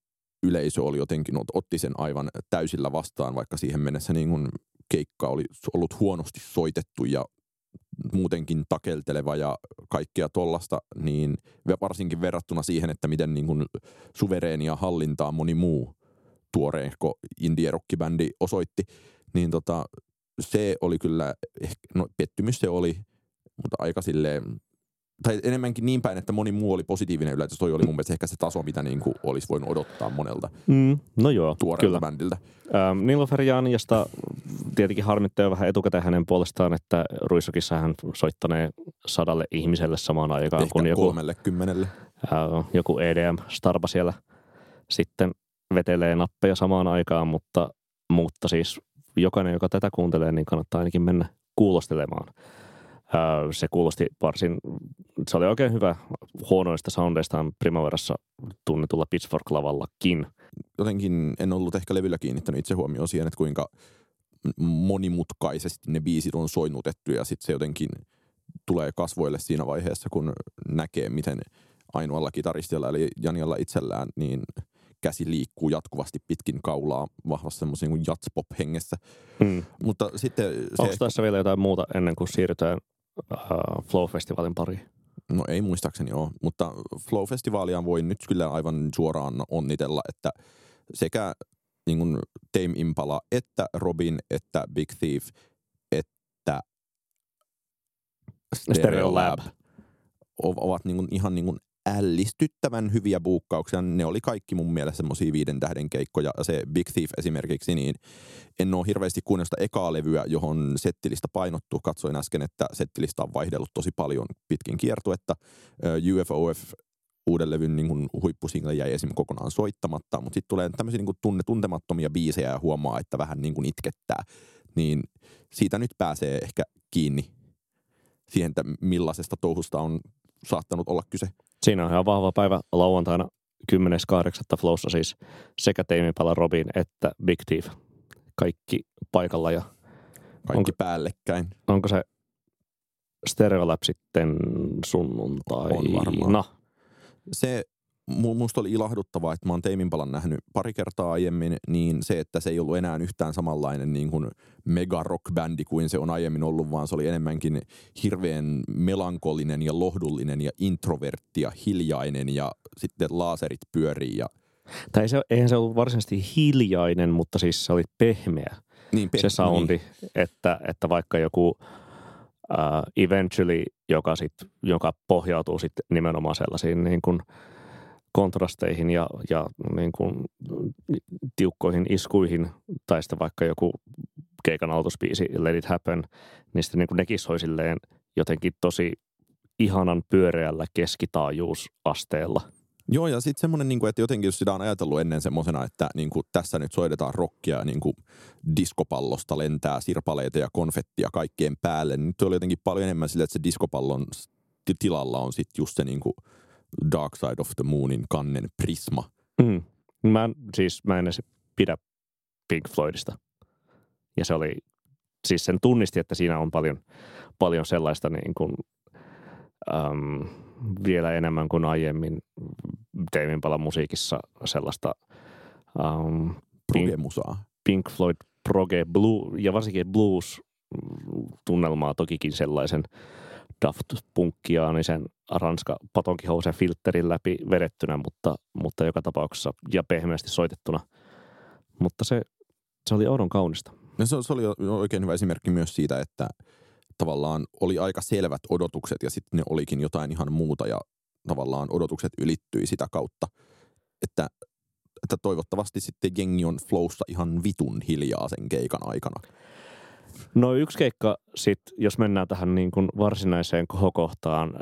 S2: yleisö oli jotenkin, otti sen aivan täysillä vastaan, vaikka siihen mennessä niin kuin keikka oli ollut huonosti soitettu ja muutenkin takelteleva ja kaikkea tollasta, niin varsinkin verrattuna siihen, että miten niin kuin suvereenia hallintaa moni muu tuoreehko indie rockibändi osoitti, niin tota, se oli kyllä, no pettymys se oli, mutta aika silleen tai enemmänkin niin päin, että moni muu oli positiivinen yllätys. Toi oli mun mielestä ehkä se taso, mitä niin kuin olisi voinut odottaa monelta
S1: mm, no joo,
S2: tuoreelta
S1: kyllä.
S2: bändiltä.
S1: Ähm, Nilofer Janjasta tietenkin harmittaa jo vähän etukäteen hänen puolestaan, että Ruissokissa hän soittanee sadalle ihmiselle samaan aikaan
S2: Ehkä
S1: kuin joku,
S2: kolmelle kymmenelle.
S1: äh, joku EDM-starpa siellä sitten vetelee nappeja samaan aikaan, mutta, mutta siis jokainen, joka tätä kuuntelee, niin kannattaa ainakin mennä kuulostelemaan. Se kuulosti varsin, se oli oikein hyvä huonoista soundeistaan Primaverassa tunnetulla Pitchfork-lavallakin.
S2: Jotenkin en ollut ehkä levyllä kiinnittänyt itse huomioon siihen, että kuinka monimutkaisesti ne biisit on soinnutettu ja sitten se jotenkin tulee kasvoille siinä vaiheessa, kun näkee, miten ainoalla kitaristilla eli Janialla itsellään, niin käsi liikkuu jatkuvasti pitkin kaulaa vahvasti semmoisen niin jatspop hengessä.
S1: Mm.
S2: Mutta sitten se...
S1: Onko tässä vielä jotain muuta ennen kuin siirrytään uh, Flow-festivaalin pariin?
S2: No ei muistaakseni ole, mutta Flow-festivaalia voi nyt kyllä aivan suoraan onnitella, että sekä niin kuin Tame Impala, että Robin, että Big Thief, että
S1: Stereolab
S2: ovat niin kuin ihan niin kuin ällistyttävän hyviä buukkauksia. Ne oli kaikki mun mielestä semmoisia viiden tähden keikkoja. Se Big Thief esimerkiksi, niin en ole hirveästi kuunnellut ekaa levyä, johon settilista painottuu. Katsoin äsken, että settilista on vaihdellut tosi paljon pitkin kiertuetta. UFOF uuden levyn niin kuin huippusingle jäi esim. kokonaan soittamatta, mutta sitten tulee tämmöisiä niin tunne, tuntemattomia biisejä ja huomaa, että vähän niin kuin itkettää. Niin siitä nyt pääsee ehkä kiinni siihen, että millaisesta touhusta on saattanut olla kyse.
S1: Siinä on ihan vahva päivä lauantaina 10.8. Flowssa siis sekä Teimipala Robin että Big Thief. Kaikki paikalla ja
S2: Kaikki
S1: Onko-
S2: päällekkäin.
S1: onko se Stereolab sitten sunnuntai?
S2: On varmaan.
S1: No,
S2: se musta oli ilahduttavaa, että mä oon Teiminpalan nähnyt pari kertaa aiemmin, niin se, että se ei ollut enää yhtään samanlainen niin kuin mega rock-bändi kuin se on aiemmin ollut, vaan se oli enemmänkin hirveän melankolinen ja lohdullinen ja introvertti ja hiljainen ja sitten laaserit pyörii ja
S1: tai se, eihän se ollut varsinaisesti hiljainen, mutta siis se oli pehmeä
S2: niin,
S1: se soundi, että, että vaikka joku uh, eventually, joka, sit, joka pohjautuu sit nimenomaan sellaisiin niin kuin kontrasteihin ja, ja niin kuin tiukkoihin iskuihin, tai sitten vaikka joku keikan aloituspiisi Let It Happen, niin sitten niin kuin nekin soi silleen jotenkin tosi ihanan pyöreällä keskitaajuusasteella.
S2: Joo, ja sitten semmoinen, niin että jotenkin jos sitä on ajatellut ennen semmoisena, että niin kuin, tässä nyt soitetaan rockia niin kuin, diskopallosta lentää sirpaleita ja konfettia kaikkeen päälle, niin nyt oli jotenkin paljon enemmän sille, että se diskopallon ti- tilalla on sitten just se niin kuin Dark Side of the Moonin kannen prisma.
S1: Mm. Mä en, siis mä en edes pidä Pink Floydista. Ja se oli, siis sen tunnisti, että siinä on paljon, paljon sellaista niin kuin, äm, vielä enemmän kuin aiemmin Damien Palan musiikissa sellaista äm, Pink. Pink Floyd proge blue, ja varsinkin blues tunnelmaa tokikin sellaisen Daft Punkkiaanisen ranska patonkihousen filterin läpi vedettynä, mutta, mutta joka tapauksessa ja pehmeästi soitettuna. Mutta se, se oli oudon kaunista.
S2: No se, se oli oikein hyvä esimerkki myös siitä, että tavallaan oli aika selvät odotukset ja sitten ne olikin jotain ihan muuta ja tavallaan odotukset ylittyi sitä kautta, että, että toivottavasti sitten jengi on flowssa ihan vitun hiljaa sen keikan aikana.
S1: No yksi keikka sitten, jos mennään tähän niin kuin varsinaiseen kohokohtaan,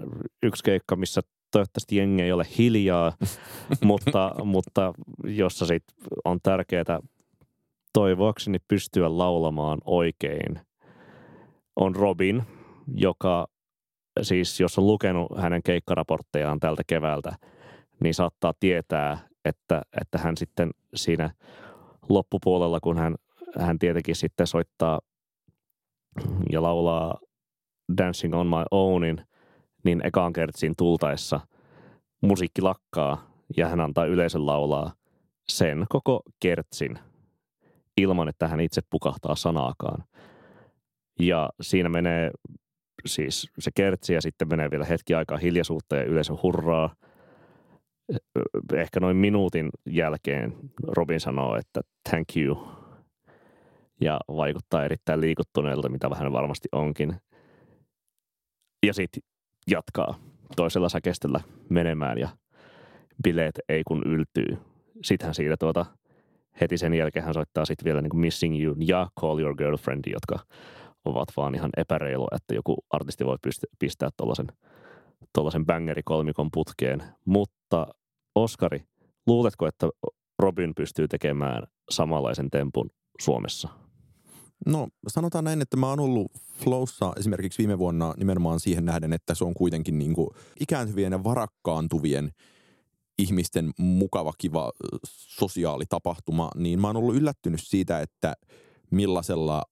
S1: yksi keikka, missä toivottavasti jengi ei ole hiljaa, mutta, mutta jossa sitten on tärkeää toivoakseni pystyä laulamaan oikein, on Robin, joka siis, jos on lukenut hänen keikkaraporttejaan tältä keväältä, niin saattaa tietää, että, että hän sitten siinä loppupuolella, kun hän, hän tietenkin sitten soittaa ja laulaa Dancing on my ownin, niin ekaan kertsiin tultaessa musiikki lakkaa ja hän antaa yleisön laulaa sen koko kertsin ilman, että hän itse pukahtaa sanaakaan. Ja siinä menee siis se kertsi ja sitten menee vielä hetki aikaa hiljaisuutta ja yleisö hurraa. Ehkä noin minuutin jälkeen Robin sanoo, että thank you. Ja vaikuttaa erittäin liikuttuneelta, mitä vähän varmasti onkin. Ja sitten jatkaa toisella säkestellä menemään ja bileet ei kun yltyy. Sittenhän siitä tuota, heti sen jälkeen hän soittaa sitten vielä niin kuin Missing You ja Call Your Girlfriend, jotka ovat vaan ihan epäreilu, että joku artisti voi pistää tuollaisen tuollaisen bangeri-kolmikon putkeen. Mutta Oskari, luuletko, että Robin pystyy tekemään samanlaisen tempun Suomessa?
S2: No sanotaan näin, että mä oon ollut Flowssa esimerkiksi viime vuonna nimenomaan siihen nähden, että se on kuitenkin niin kuin ikääntyvien ja varakkaantuvien ihmisten mukava, kiva sosiaalitapahtuma, niin mä oon ollut yllättynyt siitä, että millaisella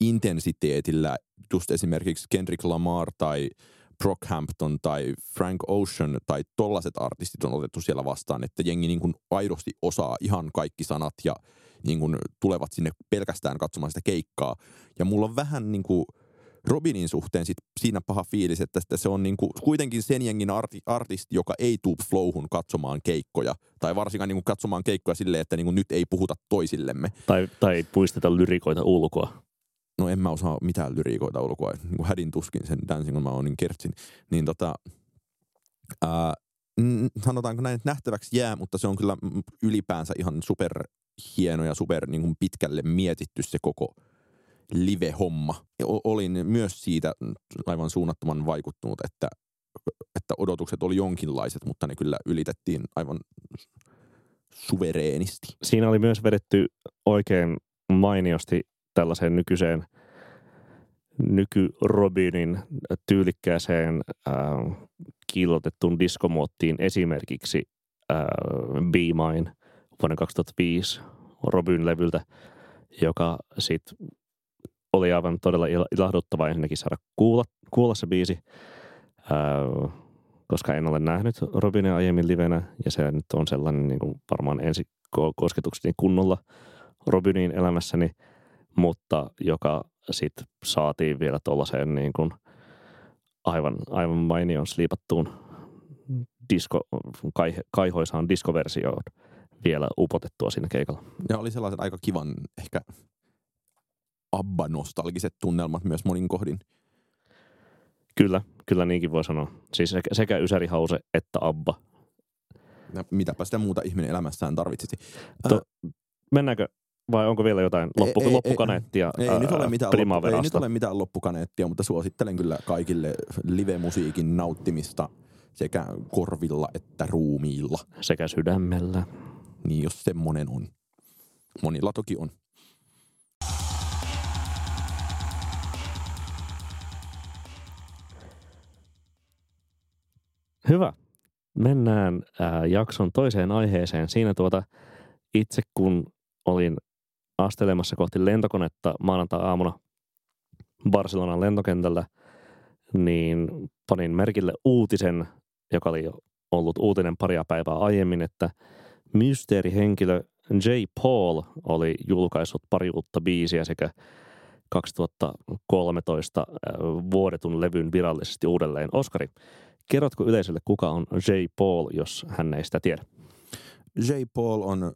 S2: intensiteetillä just esimerkiksi Kendrick Lamar tai Brockhampton tai Frank Ocean tai tollaset artistit on otettu siellä vastaan, että jengi niin kuin aidosti osaa ihan kaikki sanat ja niin kuin tulevat sinne pelkästään katsomaan sitä keikkaa. Ja mulla on vähän niin kuin Robinin suhteen sit siinä paha fiilis, että se on niin kuin kuitenkin sen jengin arti, artisti, joka ei tuu flowhun katsomaan keikkoja. Tai varsinkaan niin kuin katsomaan keikkoja silleen, että niin kuin nyt ei puhuta toisillemme.
S1: Tai, tai puisteta lyrikoita ulkoa
S2: no en mä osaa mitään lyriikoita ulkoa, niin kuin hädin tuskin sen Dancing on My Ownin kertsin, niin tota, ää, sanotaanko näin, että nähtäväksi jää, mutta se on kyllä ylipäänsä ihan super hieno ja super niin kuin pitkälle mietitty se koko live-homma. Olin myös siitä aivan suunnattoman vaikuttunut, että, että odotukset oli jonkinlaiset, mutta ne kyllä ylitettiin aivan suvereenisti.
S1: Siinä oli myös vedetty oikein mainiosti tällaiseen nykyiseen nyky-Robinin tyylikkääseen äh, kiillotettuun diskomuottiin esimerkiksi äh, Be Mine vuoden 2005 Robin levyltä, joka sitten oli aivan todella ilahduttava ensinnäkin saada kuulla, kuulla se biisi, äh, koska en ole nähnyt Robinia aiemmin livenä ja se nyt on sellainen niin kuin varmaan ensi kosketukseni kunnolla Robinin elämässäni – mutta joka sitten saatiin vielä tuollaiseen niin kuin aivan, aivan mainion sliipattuun disko, kai, kaihoisaan diskoversioon vielä upotettua siinä keikalla.
S2: Ja oli sellaiset aika kivan ehkä Abba-nostalgiset tunnelmat myös monin kohdin.
S1: Kyllä, kyllä niinkin voi sanoa. Siis sekä, sekä Ysäri Hause että Abba.
S2: Ja mitäpä sitä muuta ihminen elämässään tarvitsisi.
S1: To, mennäänkö vai onko vielä jotain loppu, ei, loppukaneettia
S2: ei, ei, nyt ole mitään loppu, ei nyt ole mitään loppukaneettia, mutta suosittelen kyllä kaikille live-musiikin nauttimista sekä korvilla että ruumiilla.
S1: Sekä sydämellä.
S2: Niin, jos semmonen on. Monilla toki on.
S1: Hyvä. Mennään äh, jakson toiseen aiheeseen. Siinä tuota itse kun olin astelemassa kohti lentokonetta maanantai-aamuna Barcelonan lentokentällä, niin panin merkille uutisen, joka oli ollut uutinen paria päivää aiemmin, että mysteerihenkilö J. Paul oli julkaissut pari uutta biisiä sekä 2013 äh, vuodetun levyn virallisesti uudelleen. Oskari, kerrotko yleisölle, kuka on J. Paul, jos hän ei sitä tiedä?
S2: J. Paul on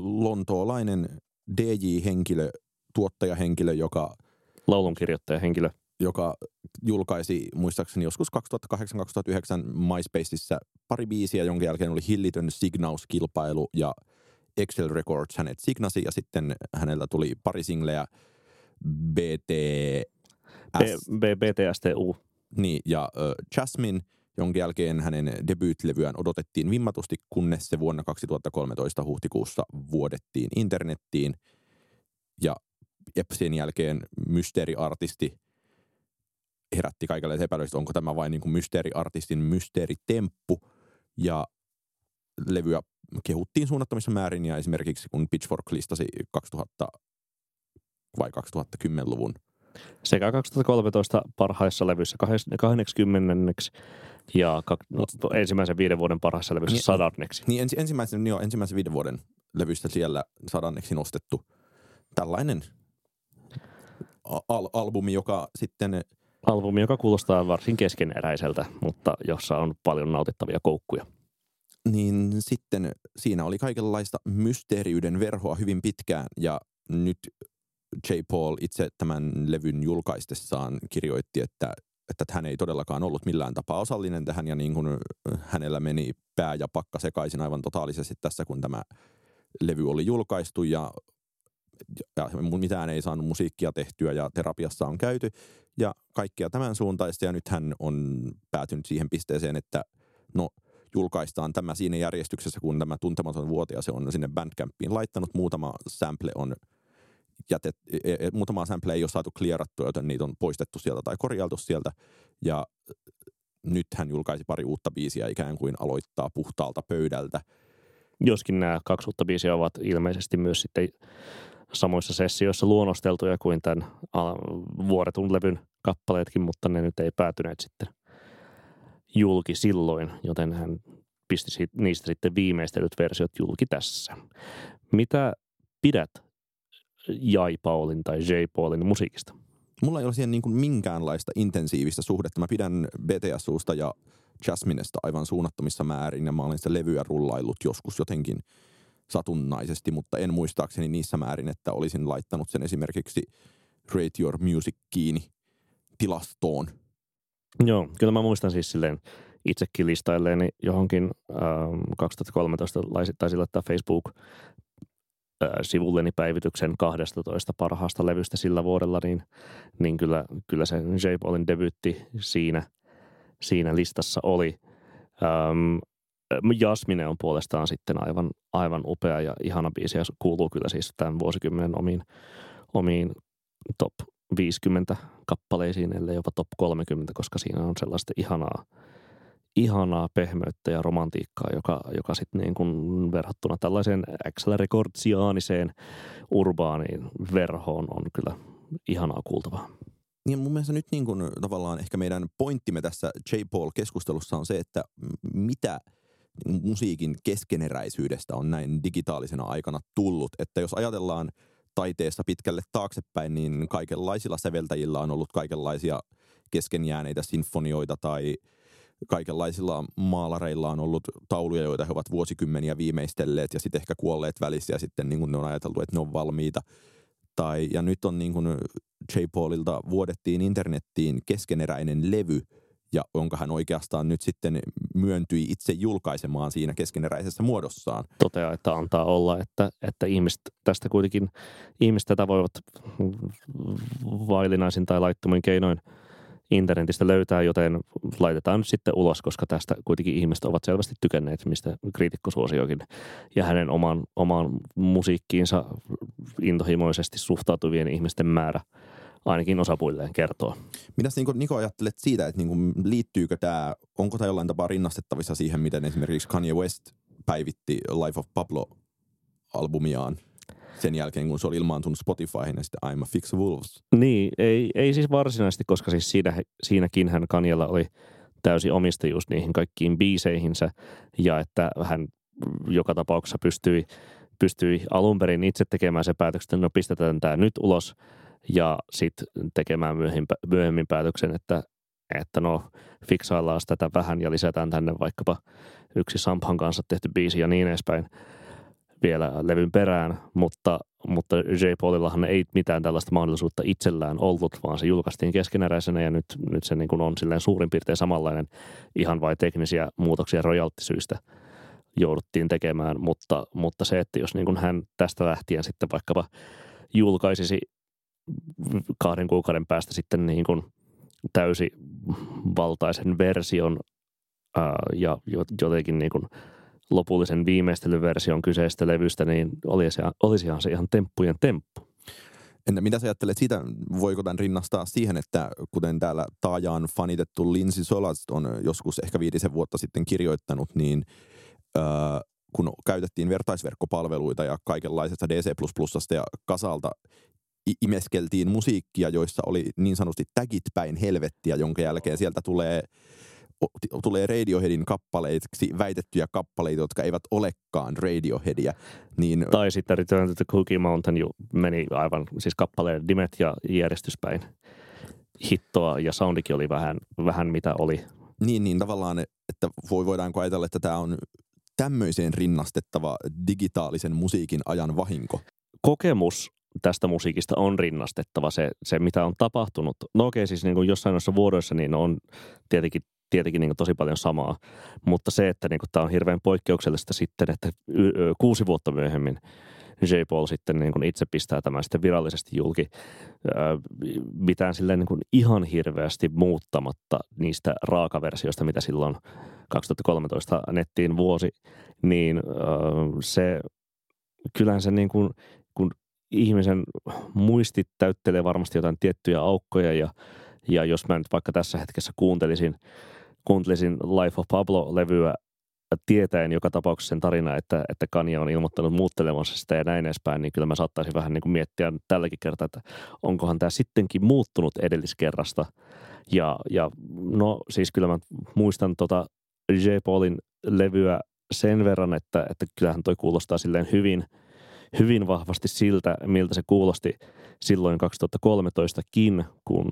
S2: lontoolainen DJ-henkilö, tuottajahenkilö, joka...
S1: Laulunkirjoittajahenkilö.
S2: Joka julkaisi muistaakseni joskus 2008-2009 MySpaceissa pari biisiä, jonka jälkeen oli hillitön Signaus-kilpailu ja Excel Records hänet signasi ja sitten hänellä tuli pari singleä BT...
S1: B, B, BTSTU.
S2: Niin, ja uh, Jasmine – jonka jälkeen hänen debyytlevyään odotettiin vimmatusti, kunnes se vuonna 2013 huhtikuussa vuodettiin internettiin. Ja sen jälkeen mysteeriartisti herätti kaikille epäilystä, onko tämä vain niin kuin mysteeriartistin mysteeritemppu. Ja levyä kehuttiin suunnattomissa määrin ja esimerkiksi kun Pitchfork listasi 2000 vai 2010-luvun
S1: Sekä 2013 parhaissa levyissä 20 ja kak, no, ensimmäisen viiden vuoden parhaissa levyissä
S2: Niin-
S1: sadanneksi.
S2: Niin ensi, ensimmäisen, joo, ensimmäisen viiden vuoden levystä siellä sadanneksi nostettu tällainen al- albumi, joka sitten,
S1: Albumi, joka kuulostaa varsin keskeneräiseltä, mutta jossa on paljon nautittavia koukkuja.
S2: niin sitten siinä oli kaikenlaista mysteeriyden verhoa hyvin pitkään ja nyt J. Paul itse tämän levyn julkaistessaan kirjoitti, että, että hän ei todellakaan ollut millään tapaa osallinen tähän ja niin kuin hänellä meni pää ja pakka sekaisin aivan totaalisesti tässä, kun tämä levy oli julkaistu ja, ja mitään ei saanut musiikkia tehtyä ja terapiassa on käyty ja kaikkea tämän suuntaista ja nyt hän on päätynyt siihen pisteeseen, että no julkaistaan tämä siinä järjestyksessä, kun tämä tuntematon vuotia se on sinne Bandcampiin laittanut. Muutama sample on jätet, e- e- muutama sample ei ole saatu clearattua, joten niitä on poistettu sieltä tai korjailtu sieltä. Ja nyt hän julkaisi pari uutta biisiä ikään kuin aloittaa puhtaalta pöydältä.
S1: Joskin nämä kaksi uutta biisiä ovat ilmeisesti myös sitten samoissa sessioissa luonnosteltuja kuin tämän vuoretun levyn kappaleetkin, mutta ne nyt ei päätyneet sitten julki silloin, joten hän pisti niistä sitten viimeistelyt versiot julki tässä. Mitä pidät Jai Paulin tai J. Paulin musiikista?
S2: Mulla ei ole siihen niin kuin minkäänlaista intensiivistä suhdetta. Mä pidän BTSUsta ja Jasminesta aivan suunnattomissa määrin ja mä olen sitä levyä rullaillut joskus jotenkin satunnaisesti, mutta en muistaakseni niissä määrin, että olisin laittanut sen esimerkiksi Rate Your Music kiinni tilastoon.
S1: Joo, kyllä mä muistan siis silleen itsekin listailleeni johonkin ähm, 2013 laisi- taisin laittaa Facebook äh, sivulleni päivityksen 12 parhaasta levystä sillä vuodella, niin, niin kyllä, kyllä se J. Paulin debyytti siinä, siinä listassa oli. Ähm, Jasmine on puolestaan sitten aivan, aivan upea ja ihana biisi ja kuuluu kyllä siis tämän vuosikymmenen omiin, omiin top 50 kappaleisiin, ellei jopa top 30, koska siinä on sellaista ihanaa, ihanaa pehmeyttä ja romantiikkaa, joka, joka sitten niin kuin verrattuna tällaiseen Axel Recordsiaaniseen urbaaniin verhoon on kyllä ihanaa kuultavaa.
S2: Niin mun mielestä nyt niin kuin, tavallaan ehkä meidän pointtimme tässä J. Paul-keskustelussa on se, että mitä musiikin keskeneräisyydestä on näin digitaalisena aikana tullut. Että jos ajatellaan taiteessa pitkälle taaksepäin, niin kaikenlaisilla säveltäjillä on ollut kaikenlaisia keskenjääneitä sinfonioita tai kaikenlaisilla maalareilla on ollut tauluja, joita he ovat vuosikymmeniä viimeistelleet ja sitten ehkä kuolleet välissä ja sitten niin ne on ajateltu, että ne on valmiita. Tai, ja nyt on niin kuin J. Paulilta vuodettiin internettiin keskeneräinen levy, ja jonka hän oikeastaan nyt sitten myöntyi itse julkaisemaan siinä keskeneräisessä muodossaan.
S1: Toteaa, että antaa olla, että, että ihmiset tästä kuitenkin, ihmiset tätä voivat vaillinaisin tai laittomin keinoin internetistä löytää, joten laitetaan nyt sitten ulos, koska tästä kuitenkin ihmiset ovat selvästi tykänneet, mistä kriitikko suosiokin. Ja hänen oman, oman musiikkiinsa intohimoisesti suhtautuvien ihmisten määrä ainakin osapuilleen kertoo.
S2: Mitäs niin Niko ajattelet siitä, että niin liittyykö tämä, onko tämä jollain tapaa rinnastettavissa siihen, miten esimerkiksi Kanye West päivitti Life of Pablo-albumiaan sen jälkeen, kun se oli ilmaantunut Spotifyhin ja sitten I'm a Fix Wolves.
S1: Niin, ei, ei siis varsinaisesti, koska siis siinä, siinäkin hän Kanjella oli täysi omistajuus niihin kaikkiin biiseihinsä ja että hän joka tapauksessa pystyi, pystyi alun perin itse tekemään se päätöksen, että no pistetään tämä nyt ulos ja sitten tekemään myöhemmin, päätöksen, että, että no fiksaillaan tätä vähän ja lisätään tänne vaikkapa yksi Samphan kanssa tehty biisi ja niin edespäin vielä levyn perään, mutta, mutta J. Paulillahan ei mitään tällaista mahdollisuutta itsellään ollut, vaan se julkaistiin keskeneräisenä ja nyt, nyt se niin kuin on silleen suurin piirtein samanlainen ihan vain teknisiä muutoksia royaltisyistä jouduttiin tekemään, mutta, mutta se, että jos niin kuin hän tästä lähtien sitten vaikkapa julkaisisi kahden kuukauden päästä sitten niin kuin täysivaltaisen version ää, ja jotenkin niin kuin lopullisen viimeistelyversion kyseistä levystä, niin olisi, olisihan se ihan temppujen temppu.
S2: Entä mitä sä ajattelet siitä, voiko tämän rinnastaa siihen, että kuten täällä taajaan fanitettu Lindsay Solast on joskus ehkä viitisen vuotta sitten kirjoittanut, niin öö, kun käytettiin vertaisverkkopalveluita ja kaikenlaisesta DC++ ja kasalta imeskeltiin musiikkia, joissa oli niin sanotusti tagit päin helvettiä, jonka jälkeen sieltä tulee tulee Radioheadin kappaleiksi väitettyjä kappaleita, jotka eivät olekaan Radioheadia. Niin...
S1: Tai sitten Return to the Cookie Mountain jo meni aivan, siis kappaleen dimet ja järjestyspäin hittoa ja soundikin oli vähän, vähän mitä oli.
S2: Niin, niin tavallaan, että voi, voidaanko ajatella, että tämä on tämmöiseen rinnastettava digitaalisen musiikin ajan vahinko?
S1: Kokemus tästä musiikista on rinnastettava se, se mitä on tapahtunut. No okei, siis niin kuin jossain noissa vuodoissa niin on tietenkin, tietenkin niin tosi paljon samaa, mutta se, että niin tämä on hirveän poikkeuksellista sitten, että kuusi vuotta myöhemmin J. Paul sitten niin kuin itse pistää tämän sitten virallisesti julki mitään silleen niin kuin ihan hirveästi muuttamatta niistä raakaversioista, mitä silloin 2013 nettiin vuosi, niin se kyllähän se niin kuin, ihmisen muistit täyttelee varmasti jotain tiettyjä aukkoja ja, ja jos mä nyt vaikka tässä hetkessä kuuntelisin, kuuntelisin Life of Pablo-levyä tietäen joka tapauksessa sen tarina, että, että Kanye on ilmoittanut muuttelevansa sitä ja näin edespäin, niin kyllä mä saattaisin vähän niin kuin miettiä tälläkin kertaa, että onkohan tämä sittenkin muuttunut edelliskerrasta. Ja, ja no siis kyllä mä muistan tota J. Paulin levyä sen verran, että, että kyllähän toi kuulostaa silleen hyvin, hyvin vahvasti siltä, miltä se kuulosti silloin 2013kin, kun,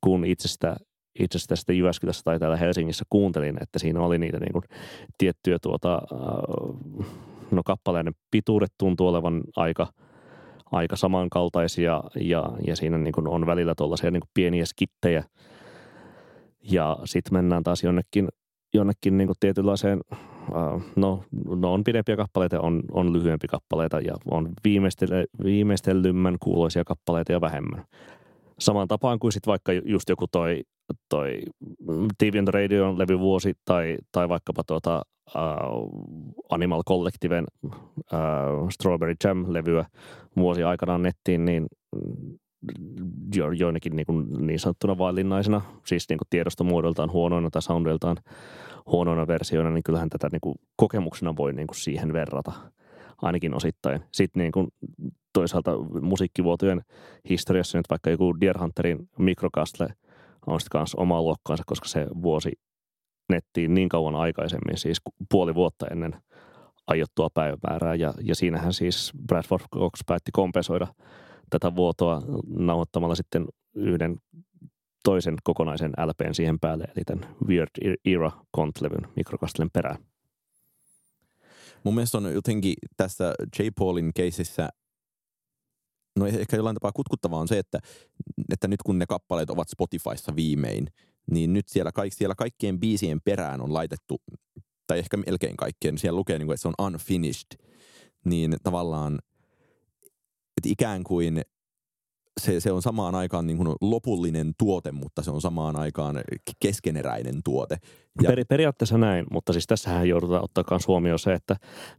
S1: kun itse sitä itse asiassa tästä Jyväskylässä tai täällä Helsingissä kuuntelin, että siinä oli niitä niin kuin tiettyjä tuota, äh, no kappaleiden pituudet tuntuu olevan aika, aika samankaltaisia ja, ja siinä niin kuin on välillä tuollaisia niin kuin pieniä skittejä. Ja sitten mennään taas jonnekin, jonnekin niin kuin tietynlaiseen, no, no on pidempiä kappaleita, on, on lyhyempiä kappaleita ja on viimeistellymmän kuuloisia kappaleita ja vähemmän. Samaan tapaan kuin sitten vaikka just joku toi toi TV on Radio levyvuosi tai, tai vaikkapa tuota, uh, Animal Collectiven uh, Strawberry Jam-levyä vuosi aikanaan nettiin, niin jo, joinakin niin, kuin niin sanottuna vaillinnaisena, siis niin kuin tiedostomuodoltaan huonoina tai soundiltaan huonoina versioina, niin kyllähän tätä niin kuin kokemuksena voi niin kuin siihen verrata ainakin osittain. Sitten niin kuin toisaalta musiikkivuotojen historiassa nyt vaikka joku Deer Hunterin Microcastle – on sitten kanssa omaa luokkaansa, koska se vuosi nettiin niin kauan aikaisemmin, siis puoli vuotta ennen aiottua päivämäärää. Ja, ja siinähän siis Bradford Cox päätti kompensoida tätä vuotoa nauhoittamalla sitten yhden toisen kokonaisen LPn siihen päälle, eli tämän Weird Era Contlevyn mikrokastelen perään.
S2: Mun mielestä on jotenkin tässä J. Paulin keisissä no ehkä jollain tapaa kutkuttavaa on se, että, että nyt kun ne kappaleet ovat Spotifyssa viimein, niin nyt siellä, kaik, siellä kaikkien biisien perään on laitettu, tai ehkä melkein kaikkien, siellä lukee, niin kuin, että se on unfinished, niin tavallaan, että ikään kuin se, se on samaan aikaan niin kuin lopullinen tuote, mutta se on samaan aikaan keskeneräinen tuote.
S1: Ja... Per, periaatteessa näin, mutta siis tässähän joudutaan ottaa huomioon se, että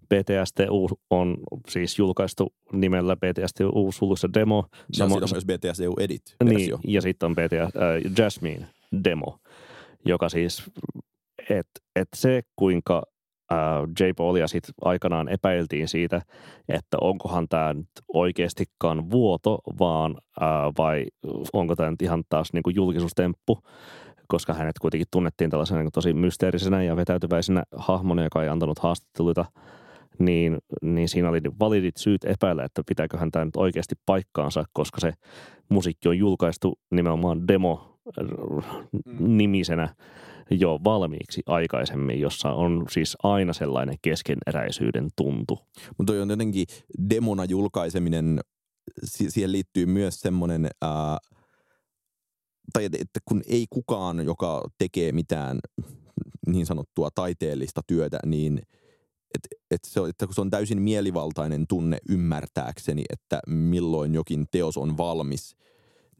S1: BTSTU on siis julkaistu nimellä BTSTU sulussa demo.
S2: Ja Samo... on myös BTSTU Edit
S1: Niin, ja sitten on BTS, äh, Jasmine demo, joka siis, että et se kuinka J. Paulia sitten aikanaan epäiltiin siitä, että onkohan tämä nyt oikeastikaan vuoto, vaan äh, vai onko tämä nyt ihan taas niin kuin julkisuustemppu, koska hänet kuitenkin tunnettiin tällaisena niin tosi mysteerisenä ja vetäytyväisenä hahmona, joka ei antanut haastatteluita, niin, niin siinä oli validit syyt epäillä, että pitääköhän tämä nyt oikeasti paikkaansa, koska se musiikki on julkaistu nimenomaan demo nimisenä jo valmiiksi aikaisemmin, jossa on siis aina sellainen keskeneräisyyden tuntu.
S2: Mutta on jotenkin demona julkaiseminen, siihen liittyy myös semmoinen, ää, tai että kun ei kukaan, joka tekee mitään niin sanottua taiteellista työtä, niin että et se, että se on täysin mielivaltainen tunne ymmärtääkseni, että milloin jokin teos on valmis,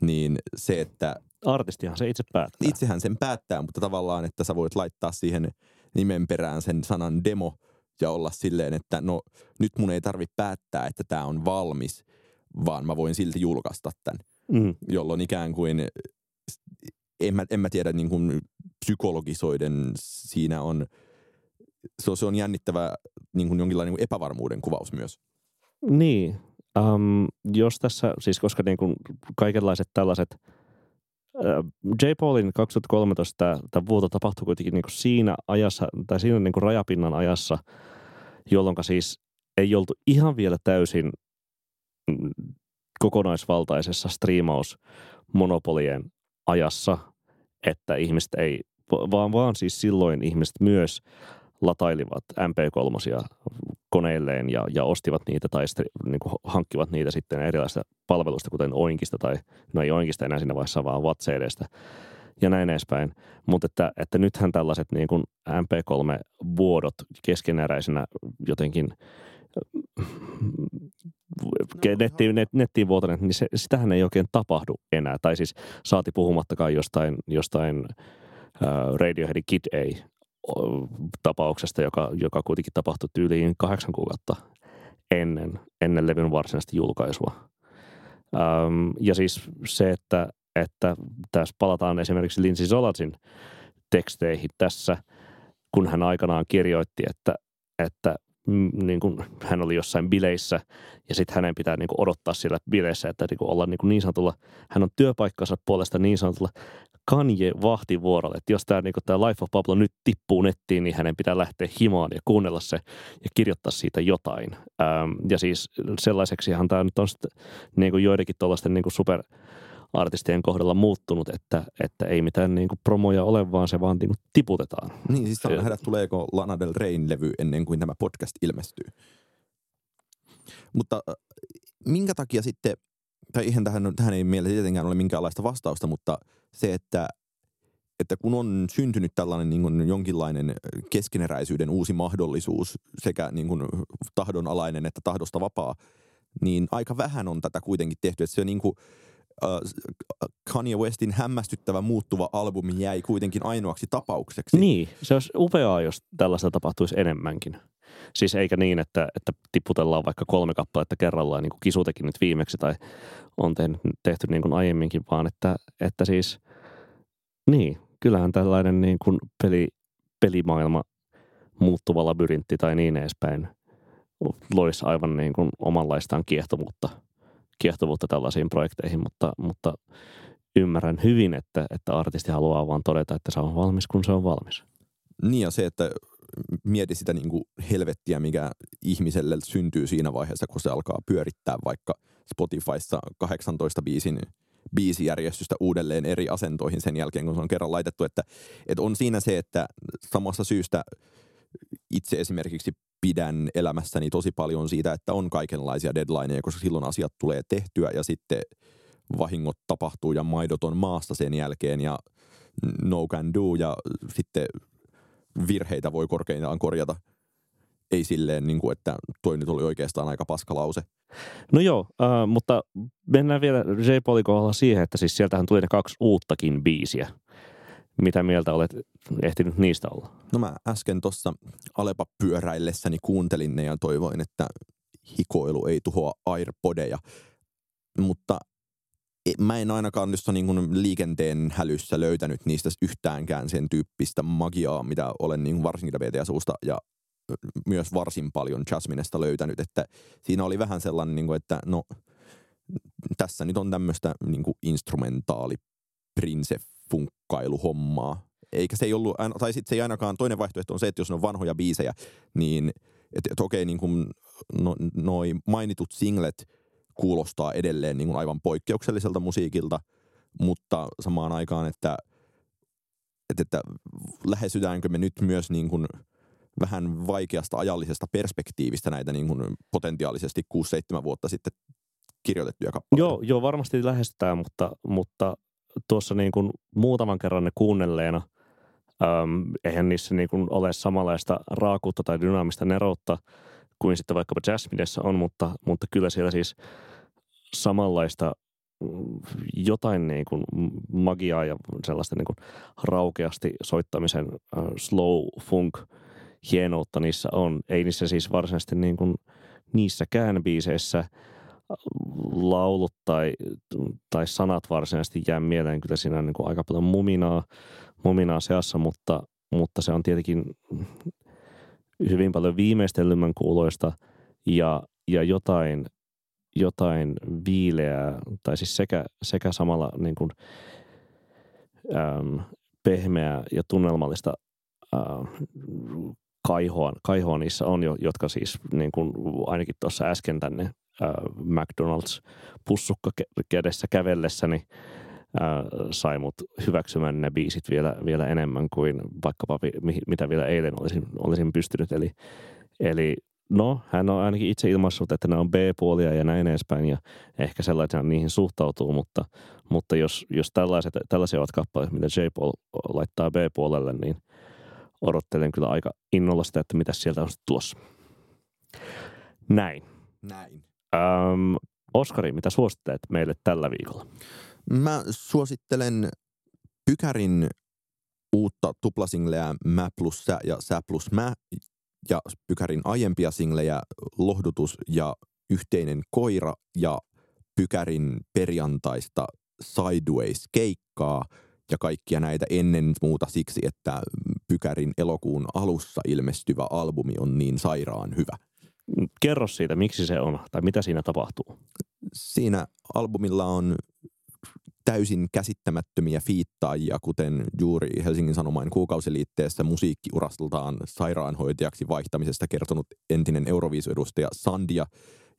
S2: niin se, että
S1: Artistihan se itse päättää.
S2: Itsehän sen päättää, mutta tavallaan, että sä voit laittaa siihen nimen perään sen sanan demo ja olla silleen, että no nyt mun ei tarvi päättää, että tämä on valmis, vaan mä voin silti julkaista tämän. Mm. Jolloin ikään kuin, en mä, en mä tiedä niin kuin psykologisoiden siinä on se on, se on jännittävä niin kuin jonkinlainen niin kuin epävarmuuden kuvaus myös.
S1: Niin, um, jos tässä, siis koska niin kuin kaikenlaiset tällaiset, J. Paulin 2013 tämä vuoto tapahtui kuitenkin niin kuin siinä ajassa, tai siinä niin kuin rajapinnan ajassa, jolloin siis ei oltu ihan vielä täysin mm, kokonaisvaltaisessa striimausmonopolien ajassa, että ihmiset ei, vaan, vaan siis silloin ihmiset myös latailivat MP3 koneilleen ja, ja ostivat niitä tai sitten niin kuin hankkivat niitä sitten erilaisista palveluista, kuten Oinkista tai, no ei Oinkista enää siinä vaiheessa, vaan WhatsAppista ja näin edespäin. Mutta että, että nythän tällaiset niin kuin MP3-vuodot keskeneräisenä jotenkin no, nettiin, net, nettiin vuotaneet, niin se, sitähän ei oikein tapahdu enää. Tai siis saati puhumattakaan jostain, jostain uh, Radioheadin Kid A tapauksesta, joka, joka kuitenkin tapahtui tyyliin kahdeksan kuukautta ennen, ennen levyn varsinaista julkaisua. Um, ja siis se, että, että tässä palataan esimerkiksi Lindsay Zolatsin teksteihin tässä, kun hän aikanaan kirjoitti, että, että niin kuin hän oli jossain bileissä ja sitten hänen pitää niin kuin odottaa siellä bileissä, että niin kuin olla niin, kuin niin sanotulla, hän on työpaikkansa puolesta niin sanotulla Kanye vahtivuorolle, että jos tämä niin tämä Life of Pablo nyt tippuu nettiin, niin hänen pitää lähteä himaan ja kuunnella se ja kirjoittaa siitä jotain. Ähm, ja siis sellaiseksihan tämä nyt on sitten niin kuin joidenkin tuollaisten niin super artistien kohdalla muuttunut, että, että ei mitään niin kuin promoja ole, vaan se vaan niin kuin tiputetaan.
S2: Niin, siis saa nähdä, tuleeko Lana Del Reyn levy ennen kuin tämä podcast ilmestyy. Mutta äh, minkä takia sitten, tai ihan tähän, tähän ei mielestäni tietenkään ole minkäänlaista vastausta, mutta se, että että kun on syntynyt tällainen niin kuin jonkinlainen keskeneräisyyden uusi mahdollisuus, sekä niin kuin tahdonalainen että tahdosta vapaa, niin aika vähän on tätä kuitenkin tehty. Että se niin kuin, Kanye Westin hämmästyttävä muuttuva albumi jäi kuitenkin ainoaksi tapaukseksi.
S1: Niin, se olisi upeaa, jos tällaista tapahtuisi enemmänkin. Siis eikä niin, että, että tiputellaan vaikka kolme kappaletta kerrallaan, niin kuin Kisu teki nyt viimeksi tai on tehty, tehty niin kuin aiemminkin, vaan että, että siis, niin, kyllähän tällainen niin kuin peli, pelimaailma muuttuva labyrintti tai niin edespäin loisi aivan niin kuin omanlaistaan kiehtovuutta – kiehtovuutta tällaisiin projekteihin, mutta, mutta ymmärrän hyvin, että, että artisti haluaa vaan todeta, että se on valmis, kun se on valmis.
S2: Niin ja se, että mieti sitä niin kuin helvettiä, mikä ihmiselle syntyy siinä vaiheessa, kun se alkaa pyörittää vaikka Spotifyssa 18 biisin biisijärjestystä uudelleen eri asentoihin sen jälkeen, kun se on kerran laitettu. Että, että on siinä se, että samassa syystä itse esimerkiksi pidän elämässäni tosi paljon siitä, että on kaikenlaisia deadlineja, koska silloin asiat tulee tehtyä ja sitten vahingot tapahtuu ja maidot on maasta sen jälkeen ja no can do ja sitten virheitä voi korkeintaan korjata. Ei silleen, niin kuin, että toi nyt oli oikeastaan aika paskalause.
S1: No joo, äh, mutta mennään vielä J. Paulin kohdalla siihen, että siis sieltähän tuli ne kaksi uuttakin biisiä – mitä mieltä olet ehtinyt niistä olla?
S2: No mä äsken tuossa Alepa pyöräillessäni kuuntelin ne ja toivoin, että hikoilu ei tuhoa Airpodeja. Mutta e, mä en ainakaan nyt niin liikenteen hälyssä löytänyt niistä yhtäänkään sen tyyppistä magiaa, mitä olen niin varsinkin BTS-suusta ja myös varsin paljon Jasminesta löytänyt. Että siinä oli vähän sellainen, niin kuin, että no tässä nyt on tämmöistä niin instrumentaali prinse funkkailuhommaa. Eikä se ei ollut, tai sitten se ei ainakaan, toinen vaihtoehto on se, että jos on vanhoja biisejä, niin että et okei, niin kuin no, noi mainitut singlet kuulostaa edelleen niin kuin aivan poikkeukselliselta musiikilta, mutta samaan aikaan, että, että, että lähesytäänkö me nyt myös niin kuin vähän vaikeasta ajallisesta perspektiivistä näitä niin kuin potentiaalisesti 6-7 vuotta sitten kirjoitettuja kappaleita.
S1: Joo, joo varmasti lähestytään, mutta, mutta tuossa niin kuin muutaman kerran ne kuunnelleena, äm, eihän niissä niin kuin ole samanlaista raakuutta tai dynaamista neroutta kuin sitten vaikkapa Jasminessa on, mutta, mutta kyllä siellä siis samanlaista mm, jotain niin kuin magiaa ja sellaista niin kuin raukeasti soittamisen uh, slow funk hienoutta niissä on. Ei niissä siis varsinaisesti niin kuin niissäkään biiseissä – laulut tai, tai sanat varsinaisesti jää mieleen. Kyllä siinä on niin kuin aika paljon muminaa, muminaa seassa, mutta, mutta se on tietenkin hyvin paljon viimeistellymmän kuuloista ja, ja jotain, jotain viileää, tai siis sekä, sekä samalla niin kuin, äm, pehmeää ja tunnelmallista äh, kaihoa, kaihoa niissä on, jo, jotka siis niin kuin ainakin tuossa äsken tänne äh, McDonald's pussukka kädessä kävellessäni äh, sai mut hyväksymään ne biisit vielä, vielä enemmän kuin vaikkapa mitä vielä eilen olisin, olisin pystynyt. Eli, eli no, hän on ainakin itse ilmaissut, että ne on B-puolia ja näin edespäin ja ehkä sellaisena niihin suhtautuu, mutta, mutta jos, jos tällaiset, tällaisia ovat kappaleet, mitä J-Paul laittaa B-puolelle, niin – odottelen kyllä aika innolla sitä, että mitä sieltä on tulossa. Näin.
S2: Näin.
S1: Öm, Oskari, mitä suosittelet meille tällä viikolla?
S2: Mä suosittelen Pykärin uutta tuplasingleä Mä plus sä ja Sä plus mä ja Pykärin aiempia singlejä Lohdutus ja Yhteinen koira ja Pykärin perjantaista Sideways-keikkaa – ja kaikkia näitä ennen muuta siksi, että Pykärin elokuun alussa ilmestyvä albumi on niin sairaan hyvä.
S1: Kerro siitä, miksi se on tai mitä siinä tapahtuu.
S2: Siinä albumilla on täysin käsittämättömiä fiittaajia, kuten juuri Helsingin Sanomain kuukausiliitteessä musiikkiurastaltaan sairaanhoitajaksi vaihtamisesta kertonut entinen Euroviisu-edustaja Sandia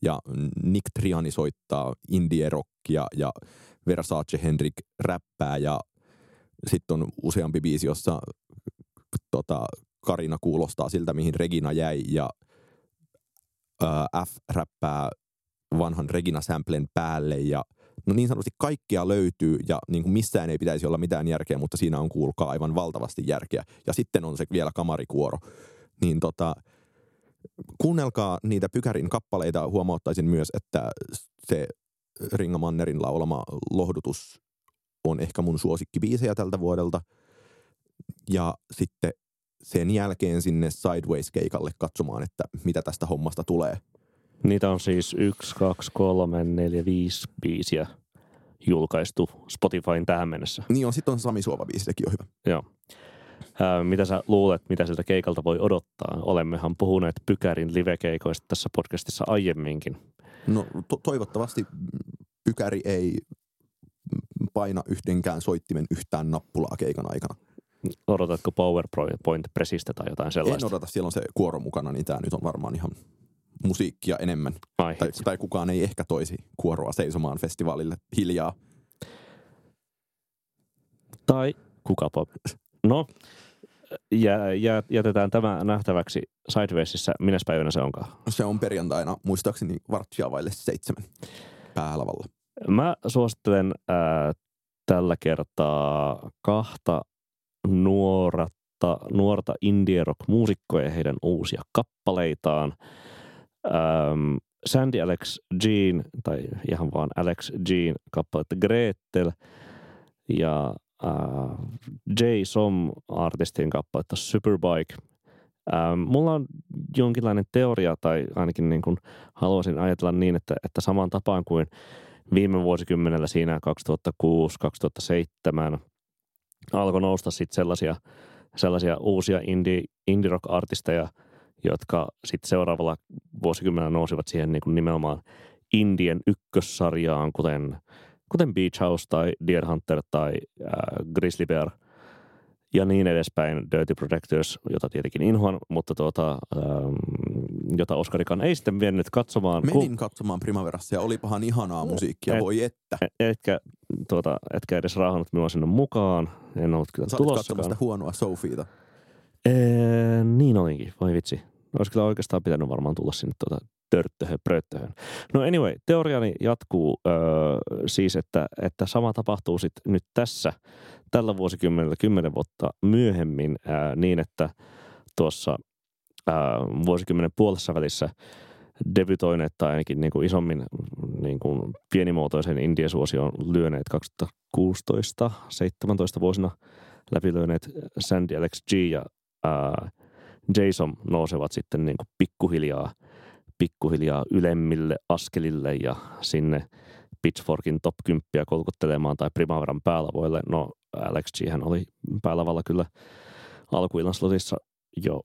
S2: ja Nick Triani soittaa indie-rockia ja Versace Henrik räppää ja sitten on useampi biisi, jossa tota, Karina kuulostaa siltä, mihin Regina jäi ja ää, F räppää vanhan Regina-samplen päälle ja no niin sanotusti kaikkia löytyy ja niin kuin missään ei pitäisi olla mitään järkeä, mutta siinä on kuulkaa aivan valtavasti järkeä. Ja sitten on se vielä kamarikuoro. Niin tota, kuunnelkaa niitä Pykärin kappaleita. Huomauttaisin myös, että se Ringa Mannerin laulama lohdutus on ehkä mun suosikkibiisejä tältä vuodelta. Ja sitten sen jälkeen sinne Sideways-keikalle katsomaan, että mitä tästä hommasta tulee.
S1: Niitä on siis yksi, kaksi, kolme, neljä, viisi biisiä julkaistu Spotifyin tähän mennessä.
S2: Niin on, sitten on Sami Suova-biisi, sekin on hyvä.
S1: Joo. Ää, mitä sä luulet, mitä siltä keikalta voi odottaa? Olemmehan puhuneet Pykärin livekeikoista tässä podcastissa aiemminkin.
S2: No to- toivottavasti Pykäri ei paina yhdenkään soittimen yhtään nappulaa keikan aikana.
S1: Odotatko PowerPoint-presistä tai jotain sellaista?
S2: En odota, siellä on se kuoro mukana, niin tämä nyt on varmaan ihan musiikkia enemmän.
S1: Ai
S2: tai, tai kukaan ei ehkä toisi kuoroa seisomaan festivaalille hiljaa.
S1: Tai kukapa. No, jä, jä, jätetään tämä nähtäväksi Sidewaysissa. Minä päivänä se onkaan?
S2: Se on perjantaina, muistaakseni varttia vaille seitsemän päälavalla.
S1: Mä suosittelen ää, tällä kertaa kahta nuorta, nuorta indie rock muusikkoa ja heidän uusia kappaleitaan. Ähm, Sandy Alex Jean, tai ihan vaan Alex Jean kappaletta Gretel ja äh, J. Som artistin kappaletta Superbike. Ähm, mulla on jonkinlainen teoria, tai ainakin niin kuin haluaisin ajatella niin, että, että samaan tapaan kuin – viime vuosikymmenellä siinä 2006-2007 alkoi nousta sitten sellaisia, sellaisia uusia indie, indie rock-artisteja, jotka sitten seuraavalla vuosikymmenellä nousivat siihen niin kuin nimenomaan Indien ykkössarjaan, kuten, kuten Beach House tai Deer Hunter tai äh, Grizzly Bear – ja niin edespäin. Dirty Protectors, jota tietenkin inhoan, mutta tuota, ähm, jota Oskarikan ei sitten vienyt katsomaan.
S2: Menin ku... katsomaan Primaverassa ja olipahan ihanaa musiikkia, et, voi että.
S1: E- etkä, tuota, etkä edes raahannut minua sinne mukaan. En ollut kyllä
S2: Sä katsomassa huonoa Sofiita.
S1: Ee, niin olinkin, voi vitsi. Olisi kyllä oikeastaan pitänyt varmaan tulla sinne tuota törttöhön, pröttöhön. No anyway, teoriani jatkuu öö, siis, että, että sama tapahtuu sitten nyt tässä – tällä vuosikymmenellä kymmenen vuotta myöhemmin ää, niin, että tuossa ää, vuosikymmenen puolessa välissä debytoineet tai ainakin niin kuin isommin niin kuin pienimuotoisen indie-suosion lyöneet 2016-17 vuosina läpilöineet Sandy Alex G ja ää, Jason nousevat sitten niin kuin pikkuhiljaa, pikkuhiljaa ylemmille askelille ja sinne Pitchforkin top 10 kolkuttelemaan tai Primaveran päälavoille. No Alex G hän oli päälavalla kyllä alkuillan slotissa jo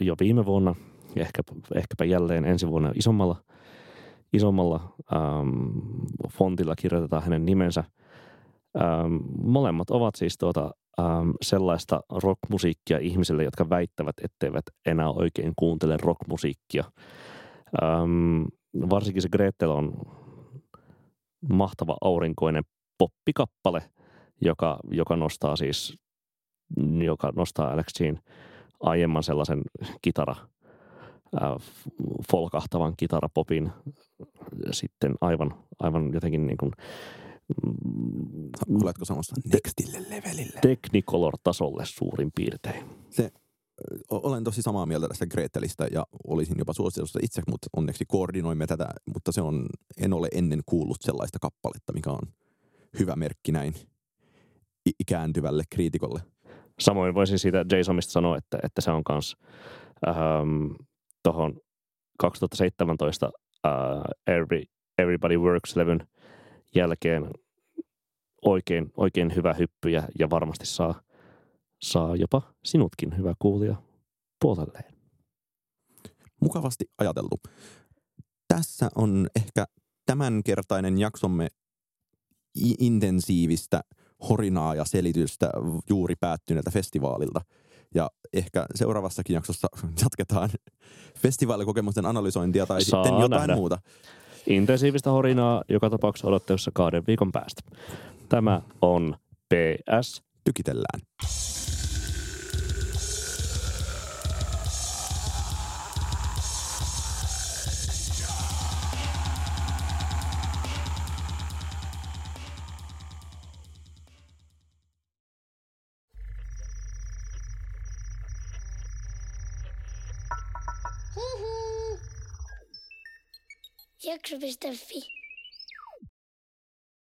S1: jo viime vuonna, ehkä, ehkäpä jälleen ensi vuonna isommalla, isommalla ähm, fontilla kirjoitetaan hänen nimensä. Ähm, molemmat ovat siis tuota, ähm, sellaista rockmusiikkia ihmisille, jotka väittävät, etteivät enää oikein kuuntele rockmusiikkia. Ähm, varsinkin se Gretel on mahtava aurinkoinen poppikappale, joka, joka nostaa siis, joka nostaa Alex Jean aiemman sellaisen kitara, äh, folkahtavan kitarapopin sitten aivan, aivan jotenkin niin kuin,
S2: mm, Oletko samassa nextille levelille?
S1: Technicolor-tasolle suurin piirtein.
S2: Se, olen tosi samaa mieltä tästä Gretelistä ja olisin jopa suositellut itse, mutta onneksi koordinoimme tätä, mutta se on, en ole ennen kuullut sellaista kappaletta, mikä on hyvä merkki näin ikääntyvälle kriitikolle.
S1: Samoin voisin siitä Jasonista sanoa, että, että se on myös ähm, tuohon 2017 äh, Every, Everybody Works-levyn jälkeen oikein, oikein hyvä hyppy ja, ja varmasti saa, saa jopa sinutkin hyvä kuulija puolelleen.
S2: Mukavasti ajateltu. Tässä on ehkä tämänkertainen jaksomme intensiivistä horinaa ja selitystä juuri päättyneeltä festivaalilta. Ja ehkä seuraavassakin jaksossa jatketaan festivaalikokemusten analysointia tai Saa sitten jotain nähdä. muuta.
S1: Intensiivistä horinaa joka tapauksessa odottelussa kahden viikon päästä. Tämä on PS.
S2: Tykitellään. Jakso.fi